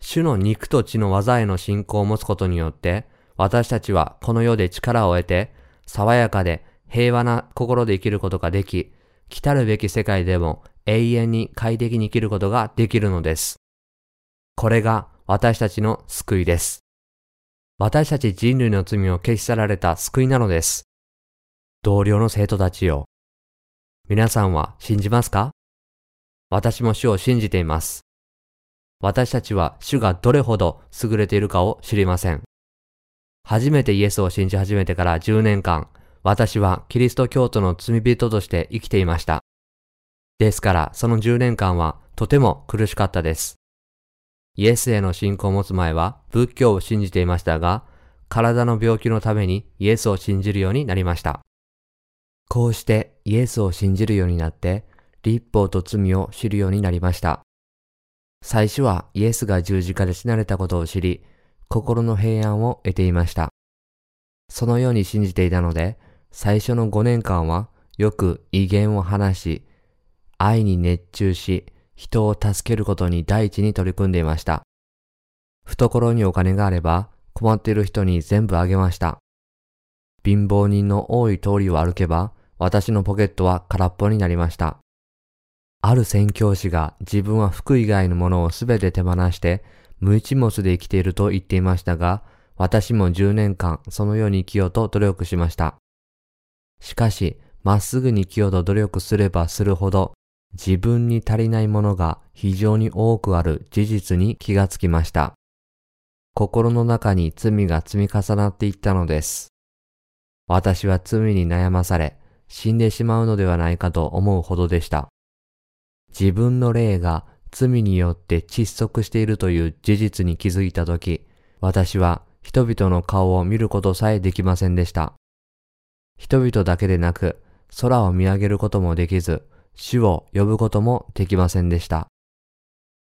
主の肉と血の技への信仰を持つことによって、私たちはこの世で力を得て、爽やかで平和な心で生きることができ、来たるべき世界でも永遠に快適に生きることができるのです。これが私たちの救いです。私たち人類の罪を消し去られた救いなのです。同僚の生徒たちよ。皆さんは信じますか？私も主を信じています。私たちは主がどれほど優れているかを知りません。初めてイエスを信じ始めてから10年間、私はキリスト教徒の罪人として生きていました。ですからその10年間はとても苦しかったです。イエスへの信仰を持つ前は仏教を信じていましたが、体の病気のためにイエスを信じるようになりました。こうしてイエスを信じるようになって、立法と罪を知るようになりました。最初はイエスが十字架で死なれたことを知り、心の平安を得ていました。そのように信じていたので、最初の5年間はよく威厳を話し、愛に熱中し、人を助けることに第一に取り組んでいました。懐にお金があれば困っている人に全部あげました。貧乏人の多い通りを歩けば私のポケットは空っぽになりました。ある宣教師が自分は服以外のものをすべて手放して無一物で生きていると言っていましたが、私も10年間そのように生きようと努力しました。しかし、まっすぐに生きようと努力すればするほど自分に足りないものが非常に多くある事実に気がつきました。心の中に罪が積み重なっていったのです。私は罪に悩まされ、死んでしまうのではないかと思うほどでした。自分の霊が罪によって窒息しているという事実に気づいたとき、私は人々の顔を見ることさえできませんでした。人々だけでなく、空を見上げることもできず、主を呼ぶこともできませんでした。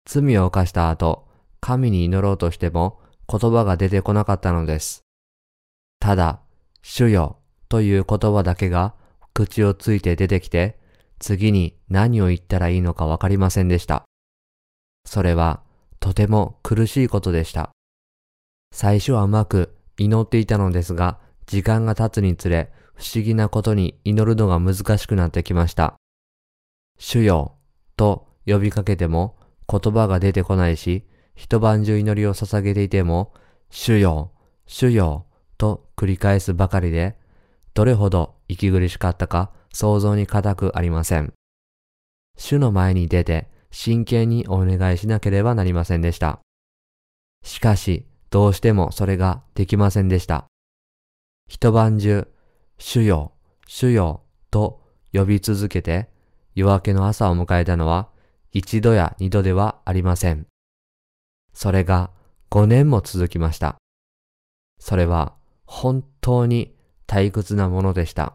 罪を犯した後、神に祈ろうとしても言葉が出てこなかったのです。ただ、主よという言葉だけが口をついて出てきて、次に何を言ったらいいのかわかりませんでした。それはとても苦しいことでした。最初はうまく祈っていたのですが、時間が経つにつれ不思議なことに祈るのが難しくなってきました。主よと呼びかけても言葉が出てこないし、一晩中祈りを捧げていても、主よ、主よと繰り返すばかりで、どれほど息苦しかったか想像に難くありません。主の前に出て真剣にお願いしなければなりませんでした。しかし、どうしてもそれができませんでした。一晩中、主よ、主よと呼び続けて、夜明けの朝を迎えたのは一度や二度ではありません。それが五年も続きました。それは本当に退屈なものでした。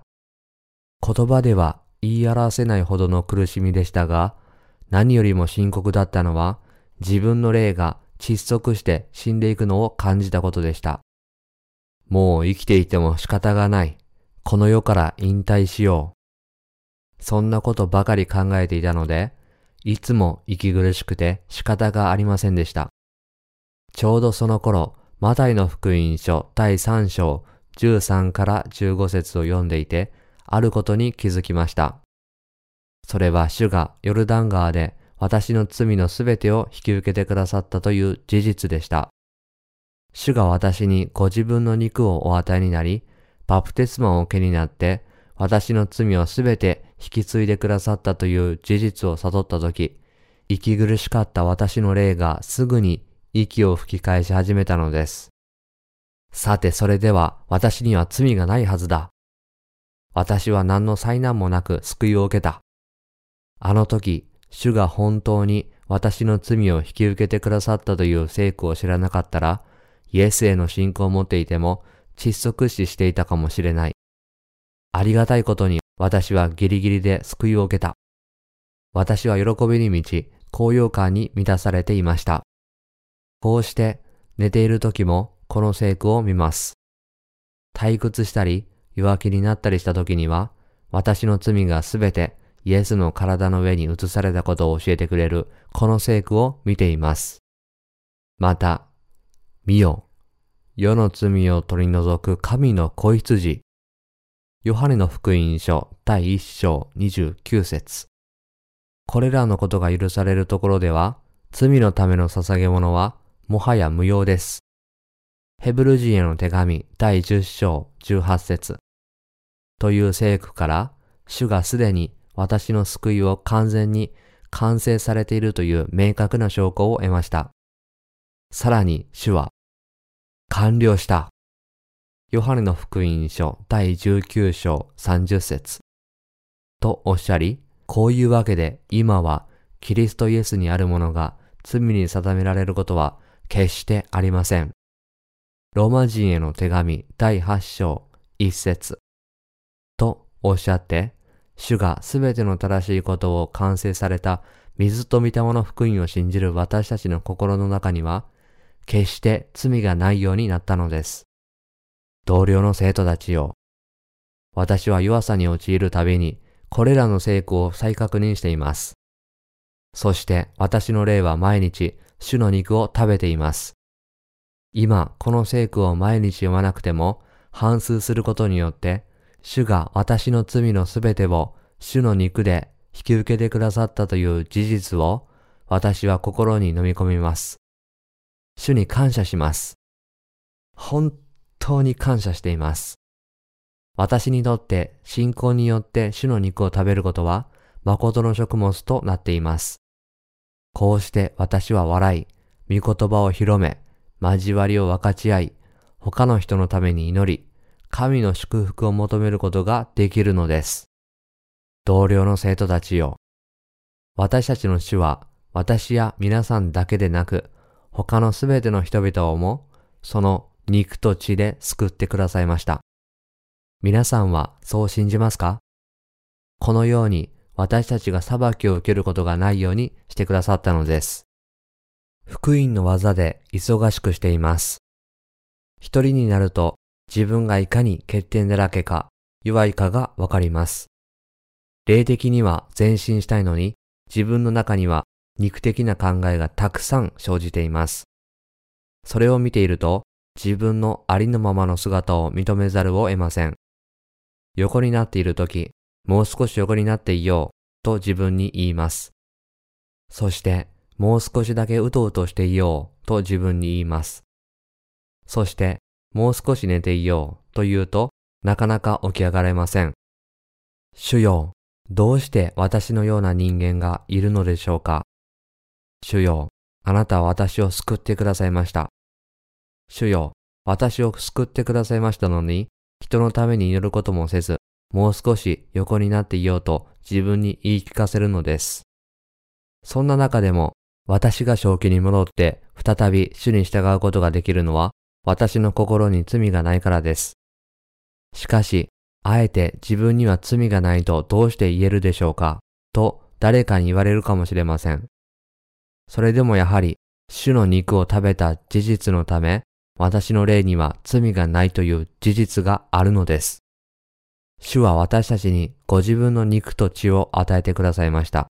言葉では言い表せないほどの苦しみでしたが、何よりも深刻だったのは自分の霊が窒息して死んでいくのを感じたことでした。もう生きていても仕方がない。この世から引退しよう。そんなことばかり考えていたので、いつも息苦しくて仕方がありませんでした。ちょうどその頃、マタイの福音書第3章13から15節を読んでいて、あることに気づきました。それは主がヨルダン川で私の罪のすべてを引き受けてくださったという事実でした。主が私にご自分の肉をお与えになり、バプテスマを受けになって、私の罪をすべて引き継いでくださったという事実を悟ったとき、息苦しかった私の霊がすぐに息を吹き返し始めたのです。さてそれでは私には罪がないはずだ。私は何の災難もなく救いを受けた。あの時、主が本当に私の罪を引き受けてくださったという聖句を知らなかったら、イエスへの信仰を持っていても窒息死していたかもしれない。ありがたいことに私はギリギリで救いを受けた。私は喜びに満ち、高揚感に満たされていました。こうして寝ている時もこの聖句を見ます。退屈したり弱気になったりした時には、私の罪がすべてイエスの体の上に移されたことを教えてくれるこの聖句を見ています。また、見よ、世の罪を取り除く神の子羊。ヨハネの福音書第一章二十九節これらのことが許されるところでは、罪のための捧げ物はもはや無用です。ヘブル人への手紙第十章十八節という聖句から、主がすでに私の救いを完全に完成されているという明確な証拠を得ました。さらに主は、完了した。ヨハネの福音書第19章30節とおっしゃり、こういうわけで今はキリストイエスにあるものが罪に定められることは決してありません。ローマ人への手紙第8章1節とおっしゃって、主がすべての正しいことを完成された水と御霊の福音を信じる私たちの心の中には、決して罪がないようになったのです。同僚の生徒たちよ。私は弱さに陥るたびに、これらの成功を再確認しています。そして私の霊は毎日、主の肉を食べています。今、この聖句を毎日読まなくても、反数することによって、主が私の罪のすべてを主の肉で引き受けてくださったという事実を私は心に飲み込みます。主に感謝します。本当に感謝しています。私にとって信仰によって主の肉を食べることは誠の食物となっています。こうして私は笑い、御言葉を広め、交わりを分かち合い、他の人のために祈り、神の祝福を求めることができるのです。同僚の生徒たちよ。私たちの主は私や皆さんだけでなく、他のすべての人々をも、その肉と血で救ってくださいました。皆さんはそう信じますか？このように私たちが裁きを受けることがないようにしてくださったのです。福音の技で忙しくしています。一人になると自分がいかに欠点だらけか弱いかがわかります。霊的には前進したいのに自分の中には肉的な考えがたくさん生じています。それを見ていると自分のありのままの姿を認めざるを得ません。横になっているとき、もう少し横になっていようと自分に言います。そして、もう少しだけうとうとしていようと自分に言います。そして、もう少し寝ていようと言うとなかなか起き上がれません。主よ、どうして私のような人間がいるのでしょうか？主よ、あなたは私を救ってくださいました。主よ、私を救ってくださいましたのに、人のために祈ることもせず、もう少し横になっていようと自分に言い聞かせるのです。そんな中でも、私が正気に戻って再び主に従うことができるのは、私の心に罪がないからです。しかし、あえて自分には罪がないとどうして言えるでしょうかと誰かに言われるかもしれません。それでもやはり、主の肉を食べた事実のため、私の霊には罪がないという事実があるのです。主は私たちにご自分の肉と血を与えてくださいました。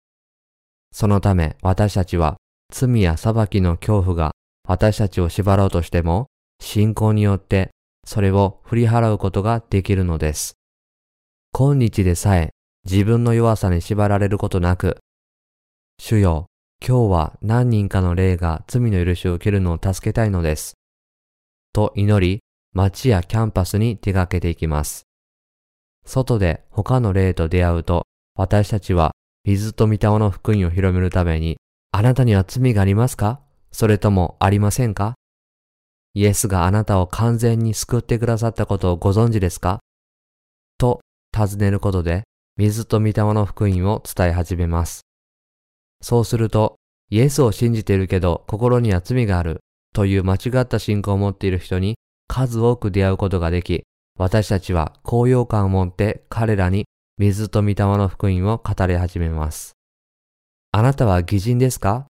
そのため私たちは罪や裁きの恐怖が私たちを縛ろうとしても信仰によってそれを振り払うことができるのです。今日でさえ自分の弱さに縛られることなく、主よ、今日は何人かの霊が罪の許しを受けるのを助けたいのです。と祈り、街やキャンパスに出かけていきます。外で他の霊と出会うと、私たちは水と御霊の福音を広めるために、あなたには罪がありますか？それともありませんか？イエスがあなたを完全に救ってくださったことをご存知ですか？と尋ねることで、水と御霊の福音を伝え始めます。そうすると、イエスを信じているけど心には罪があるという間違った信仰を持っている人に数多く出会うことができ、私たちは高揚感を持って彼らに水と御霊の福音を語り始めます。あなたは偽人ですか？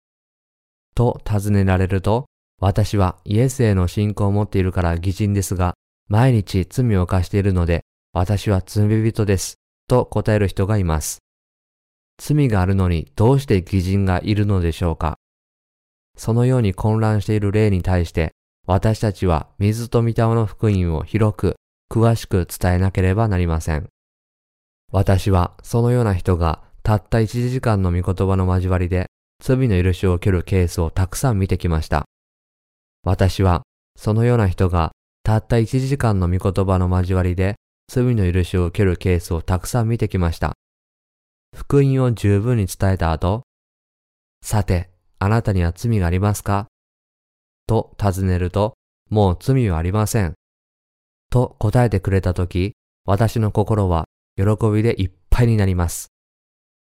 と尋ねられると、私はイエスへの信仰を持っているから偽人ですが、毎日罪を犯しているので、私は罪人です。と答える人がいます。罪があるのにどうして偽人がいるのでしょうか？そのように混乱している例に対して、私たちは水と御霊の福音を広く、詳しく伝えなければなりません。私はそのような人がたった1時間の御言葉の交わりで罪の許しを受けるケースをたくさん見てきました。私はそのような人がたった1時間の御言葉の交わりで罪の許しを受けるケースをたくさん見てきました。福音を十分に伝えた後、さて、あなたには罪がありますか？と尋ねると、もう罪はありません。と答えてくれたとき、私の心は喜びでいっぱいになります。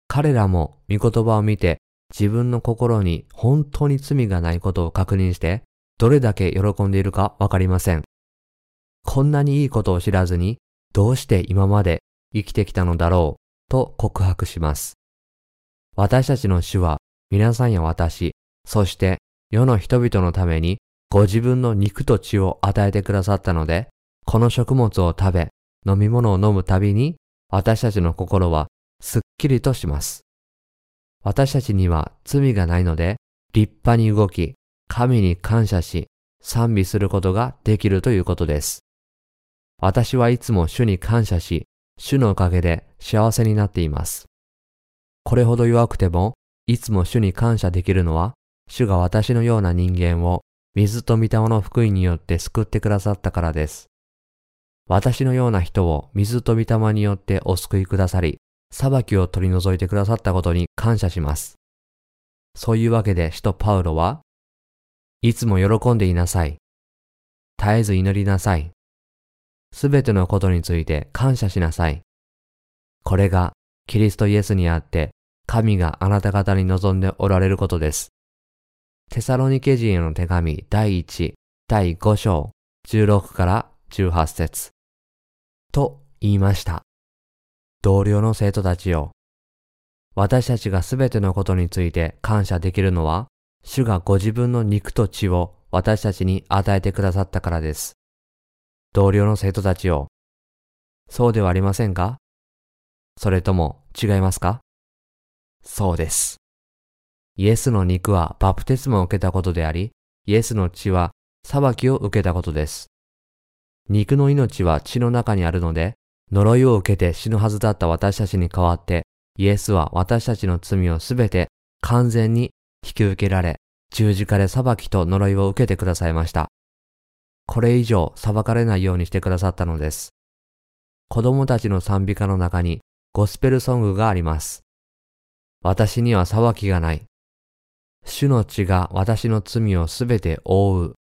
彼らも御言葉を見て自分の心に本当に罪がないことを確認してどれだけ喜んでいるかわかりません。こんなにいいことを知らずにどうして今まで生きてきたのだろうと告白します。私たちの主は皆さんや私、そして世の人々のためにご自分の肉と血を与えてくださったので、この食物を食べ、飲み物を飲むたびに、私たちの心はすっきりとします。私たちには罪がないので、立派に動き、神に感謝し、賛美することができるということです。私はいつも主に感謝し、主のおかげで幸せになっています。これほど弱くても、いつも主に感謝できるのは、主が私のような人間を水と御霊の福音によって救ってくださったからです。私のような人を水と御霊によってお救いくださり、裁きを取り除いてくださったことに感謝します。そういうわけで使徒パウロは、いつも喜んでいなさい。絶えず祈りなさい。すべてのことについて感謝しなさい。これがキリストイエスにあって神があなた方に望んでおられることです。テサロニケ人への手紙第1、第5章、16から18節と言いました。同僚の生徒たちよ。私たちがすべてのことについて感謝できるのは、主がご自分の肉と血を私たちに与えてくださったからです。同僚の生徒たちよ。そうではありませんか？それとも違いますか？そうです。イエスの肉はバプテスマを受けたことであり、イエスの血は裁きを受けたことです。肉の命は血の中にあるので、呪いを受けて死ぬはずだった私たちに代わって、イエスは私たちの罪をすべて完全に引き受けられ、十字架で裁きと呪いを受けてくださいました。これ以上裁かれないようにしてくださったのです。子供たちの賛美歌の中にゴスペルソングがあります。私には裁きがない。主の血が私の罪をすべて覆う。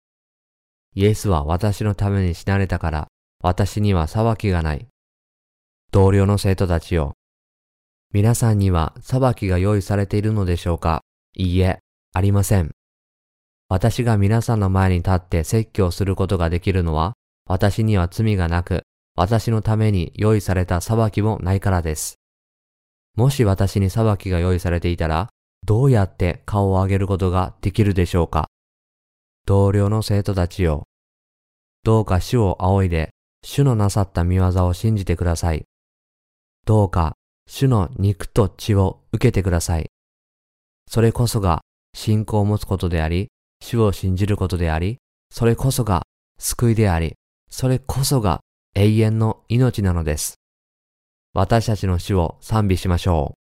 イエスは私のために死なれたから、私には裁きがない。同僚の生徒たちよ。皆さんには裁きが用意されているのでしょうか？いいえ、ありません。私が皆さんの前に立って説教することができるのは、私には罪がなく、私のために用意された裁きもないからです。もし私に裁きが用意されていたら、どうやって顔を上げることができるでしょうか？同僚の生徒たちよ。どうか主を仰いで、主のなさった見業を信じてください。どうか主の肉と血を受けてください。それこそが信仰を持つことであり、主を信じることであり、それこそが救いであり、それこそが永遠の命なのです。私たちの主を賛美しましょう。